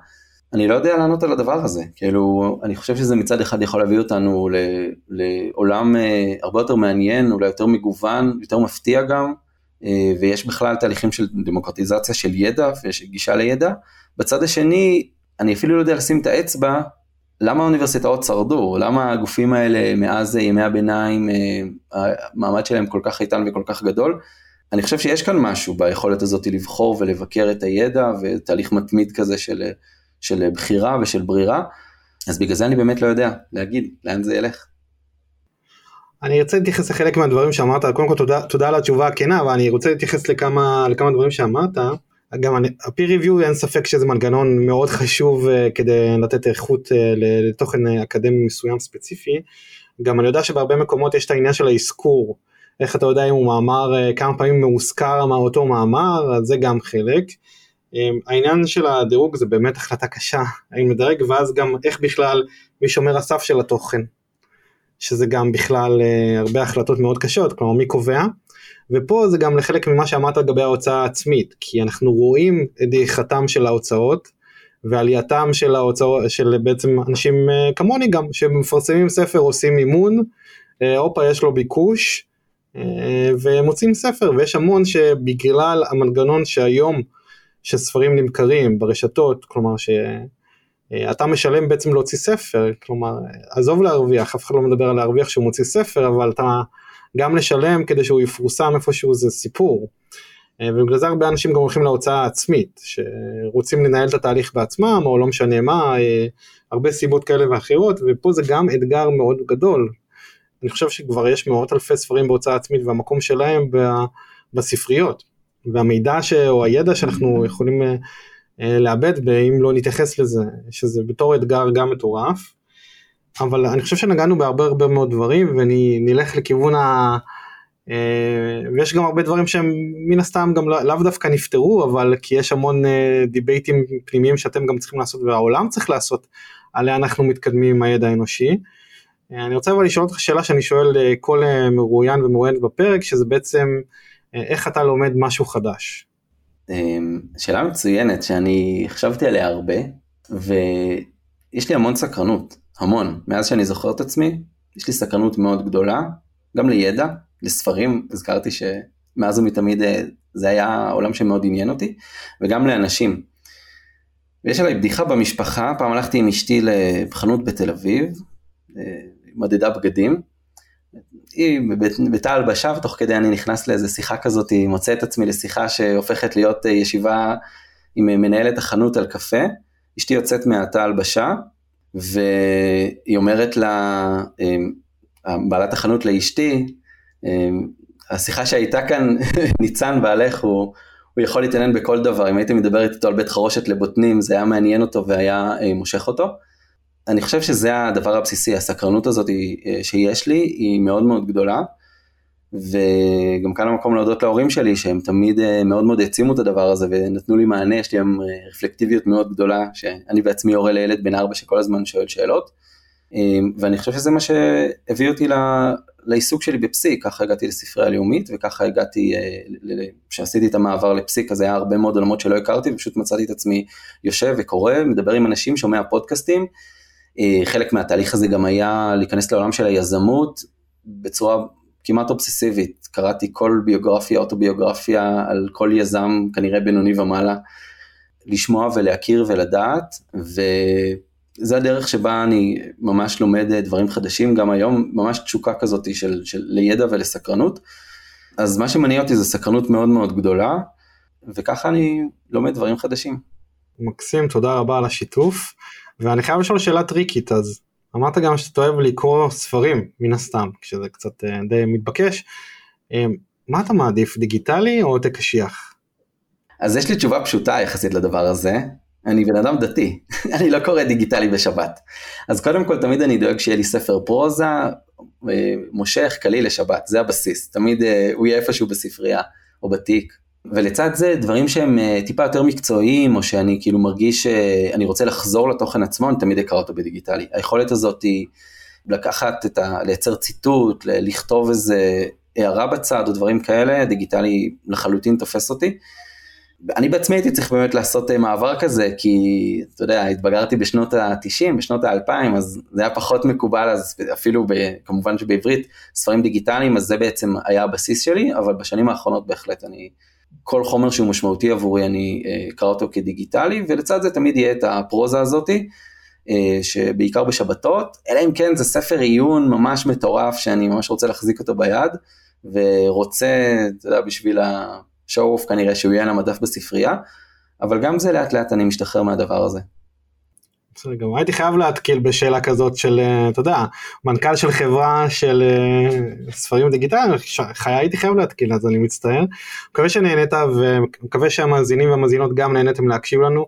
אני לא יודע לענות על הדבר הזה, כאילו, אני חושב שזה מצד אחד יכול להביא אותנו לעולם אה, הרבה יותר מעניין, אולי יותר מגוון, יותר מפתיע גם, אה, ויש בכלל תהליכים של דמוקרטיזציה של ידע ויש גישה לידע. בצד השני, אני אפילו לא יודע לשים את האצבע, למה האוניברסיטאות שרדו, למה הגופים האלה מאז ימי הביניים, אה, המעמד שלהם כל כך איתן וכל כך גדול. אני חושב שיש כאן משהו ביכולת הזאת לבחור ולבקר את הידע ותהליך מתמיד כזה של של בחירה ושל ברירה, אז בגלל זה אני באמת לא יודע להגיד לאן זה ילך. אני רוצה להתייחס לחלק מהדברים שאמרת, קודם כל תודה, תודה על התשובה הכנה, אבל אני רוצה להתייחס לכמה, לכמה דברים שאמרת. גם ה-peer review אין ספק שזה מנגנון מאוד חשוב uh, כדי לתת איכות uh, לתוכן אקדמי מסוים ספציפי. גם אני יודע שבהרבה מקומות יש את העניין של האזכור, איך אתה יודע אם הוא מאמר, uh, כמה פעמים מאוזכר אותו מאמר, אז זה גם חלק. אמ, העניין של הדירוג זה באמת החלטה קשה, האם לדרג, ואז גם איך בכלל מי שומר הסף של התוכן, שזה גם בכלל אה, הרבה החלטות מאוד קשות, כלומר מי קובע, ופה זה גם לחלק ממה שאמרת לגבי ההוצאה העצמית, כי אנחנו רואים את דעיכתם של ההוצאות, ועלייתם של ההוצאות, של בעצם אנשים אה, כמוני גם, שמפרסמים ספר עושים מימון, אה, הופה יש לו ביקוש, ומוצאים ספר, ויש המון שבגלל המנגנון שהיום שספרים נמכרים ברשתות, כלומר שאתה משלם בעצם להוציא ספר, כלומר עזוב להרוויח, אף אחד לא מדבר על להרוויח שהוא מוציא ספר, אבל אתה גם לשלם כדי שהוא יפורסם איפשהו זה סיפור. ובגלל זה הרבה אנשים גם הולכים להוצאה העצמית, שרוצים לנהל את התהליך בעצמם, או לא משנה מה, הרבה סיבות כאלה ואחרות, ופה זה גם אתגר מאוד גדול. אני חושב שכבר יש מאות אלפי ספרים בהוצאה עצמית והמקום שלהם בספריות, והמידע ש... או הידע שאנחנו יכולים לאבד, אם לא נתייחס לזה, שזה בתור אתגר גם מטורף. אבל אני חושב שנגענו בהרבה הרבה מאוד דברים ונלך לכיוון ה... אה, ויש גם הרבה דברים שהם מן הסתם גם לא, לאו דווקא נפתרו אבל כי יש המון אה, דיבייטים פנימיים שאתם גם צריכים לעשות והעולם צריך לעשות עליה אנחנו מתקדמים עם הידע האנושי. אה, אני רוצה אבל לשאול אותך שאלה שאני שואל כל מרואיין ומרואיינת בפרק שזה בעצם איך אתה לומד משהו חדש. שאלה מצוינת שאני חשבתי עליה הרבה ויש לי המון סקרנות המון מאז שאני זוכר את עצמי יש לי סקרנות מאוד גדולה גם לידע לספרים, הזכרתי שמאז ומתמיד אה, זה היה עולם שמאוד עניין אותי, וגם לאנשים. ויש עליי בדיחה במשפחה, פעם הלכתי עם אשתי לחנות בתל אביב, אה, מדדה בגדים, היא בתא הלבשה ותוך כדי אני נכנס לאיזה שיחה כזאת, מוצא את עצמי לשיחה שהופכת להיות אה, ישיבה עם מנהלת החנות על קפה, אשתי יוצאת מהתא הלבשה והיא אומרת לה, בעלת החנות לאשתי, השיחה שהייתה כאן, ניצן בעלך, הוא, הוא יכול להתעניין בכל דבר, אם הייתי מדברת איתו על בית חרושת לבוטנים, זה היה מעניין אותו והיה אה, מושך אותו. אני חושב שזה הדבר הבסיסי, הסקרנות הזאת אה, שיש לי היא מאוד מאוד גדולה, וגם כאן המקום להודות להורים שלי שהם תמיד אה, מאוד מאוד העצימו את הדבר הזה ונתנו לי מענה, יש לי היום רפלקטיביות מאוד גדולה, שאני בעצמי הורה לילד בן ארבע שכל הזמן שואל שאלות, ואני חושב שזה מה שהביא אותי לעיסוק שלי בפסיק, ככה הגעתי לספרייה הלאומית וככה הגעתי, אה, כשעשיתי את המעבר לפסיק אז היה הרבה מאוד עולמות שלא הכרתי ופשוט מצאתי את עצמי יושב וקורא, מדבר עם אנשים, שומע פודקאסטים, אה, חלק מהתהליך הזה גם היה להיכנס לעולם של היזמות בצורה כמעט אובססיבית, קראתי כל ביוגרפיה, אוטוביוגרפיה על כל יזם כנראה בינוני ומעלה, לשמוע ולהכיר ולדעת, ו... זה הדרך שבה אני ממש לומד אה, דברים חדשים, גם היום ממש תשוקה כזאת של, של לידע ולסקרנות. אז מה שמניע אותי זה סקרנות מאוד מאוד גדולה, וככה אני לומד דברים חדשים. מקסים, תודה רבה על השיתוף. ואני חייב לשאול שאלה טריקית, אז אמרת גם שאתה אוהב לקרוא ספרים, מן הסתם, כשזה קצת אה, די מתבקש. אה, מה אתה מעדיף, דיגיטלי או עותק קשיח? אז יש לי תשובה פשוטה יחסית לדבר הזה. אני בן אדם דתי, אני לא קורא דיגיטלי בשבת. אז קודם כל תמיד אני דואג שיהיה לי ספר פרוזה, אה, מושך, קליל לשבת, זה הבסיס. תמיד הוא יהיה איפשהו בספרייה או בתיק. ולצד זה דברים שהם אה, טיפה יותר מקצועיים, או שאני כאילו מרגיש שאני רוצה לחזור לתוכן עצמו, אני תמיד אקרא אותו בדיגיטלי. היכולת הזאת היא לקחת את ה... לייצר ציטוט, לכתוב איזה הערה בצד או דברים כאלה, דיגיטלי לחלוטין תופס אותי. אני בעצמי הייתי צריך באמת לעשות אה, מעבר כזה, כי אתה יודע, התבגרתי בשנות ה-90, בשנות ה-2000, אז זה היה פחות מקובל, אז אפילו ב, כמובן שבעברית, ספרים דיגיטליים, אז זה בעצם היה הבסיס שלי, אבל בשנים האחרונות בהחלט אני, כל חומר שהוא משמעותי עבורי אני אה, אקרא אותו כדיגיטלי, ולצד זה תמיד יהיה את הפרוזה הזאתי, אה, שבעיקר בשבתות, אלא אם כן זה ספר עיון ממש מטורף, שאני ממש רוצה להחזיק אותו ביד, ורוצה, אתה יודע, בשביל ה... שואו אוף כנראה שהוא יהיה על המדף בספרייה, אבל גם זה לאט לאט אני משתחרר מהדבר הזה. בסדר גמור, הייתי חייב להתקיל בשאלה כזאת של, אה, אתה יודע, מנכ"ל של חברה של אה, ספרים דיגיטליים, הייתי חייב להתקיל אז אני מצטער. מקווה שנהנית ומקווה שהמאזינים והמאזינות גם נהניתם להקשיב לנו.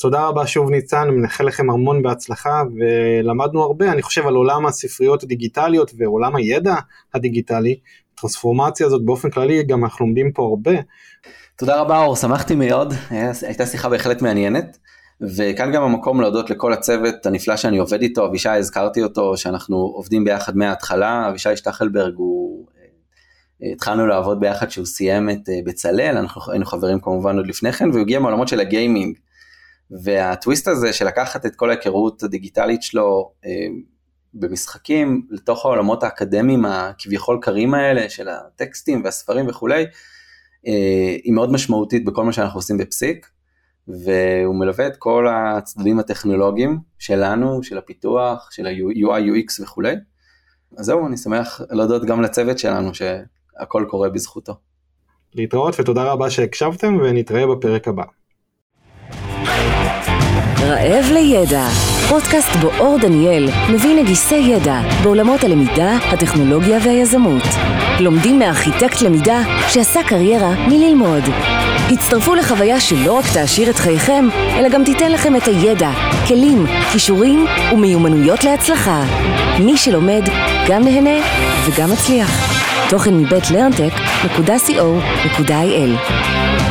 תודה רבה שוב ניצן, מאחל לכם המון בהצלחה ולמדנו הרבה, אני חושב על עולם הספריות הדיגיטליות ועולם הידע הדיגיטלי, הטרנספורמציה הזאת באופן כללי גם אנחנו לומדים פה הרבה. תודה רבה אור, שמחתי מאוד, הייתה שיחה בהחלט מעניינת. וכאן גם המקום להודות לכל הצוות הנפלא שאני עובד איתו, אבישי הזכרתי אותו, שאנחנו עובדים ביחד מההתחלה, אבישי שטחלברג הוא, אה, התחלנו לעבוד ביחד שהוא סיים את אה, בצלאל, אנחנו היינו חברים כמובן עוד לפני כן, והוא הגיע מעולמות של הגיימינג. והטוויסט הזה של לקחת את כל ההיכרות הדיגיטלית שלו אה, במשחקים לתוך העולמות האקדמיים הכביכול קרים האלה של הטקסטים והספרים וכולי, היא מאוד משמעותית בכל מה שאנחנו עושים בפסיק, והוא מלווה את כל הצדדים הטכנולוגיים שלנו, של הפיתוח, של ה-UI, UX וכולי. אז זהו, אני שמח להודות גם לצוות שלנו שהכל קורה בזכותו. להתראות ותודה רבה שהקשבתם ונתראה בפרק הבא. רעב לידע, פודקאסט בו אור דניאל מביא נגיסי ידע בעולמות הלמידה, הטכנולוגיה והיזמות. לומדים מארכיטקט למידה שעשה קריירה מללמוד. הצטרפו לחוויה שלא רק תעשיר את חייכם, אלא גם תיתן לכם את הידע, כלים, כישורים ומיומנויות להצלחה. מי שלומד, גם נהנה וגם מצליח. תוכן מבית לרנטק.co.il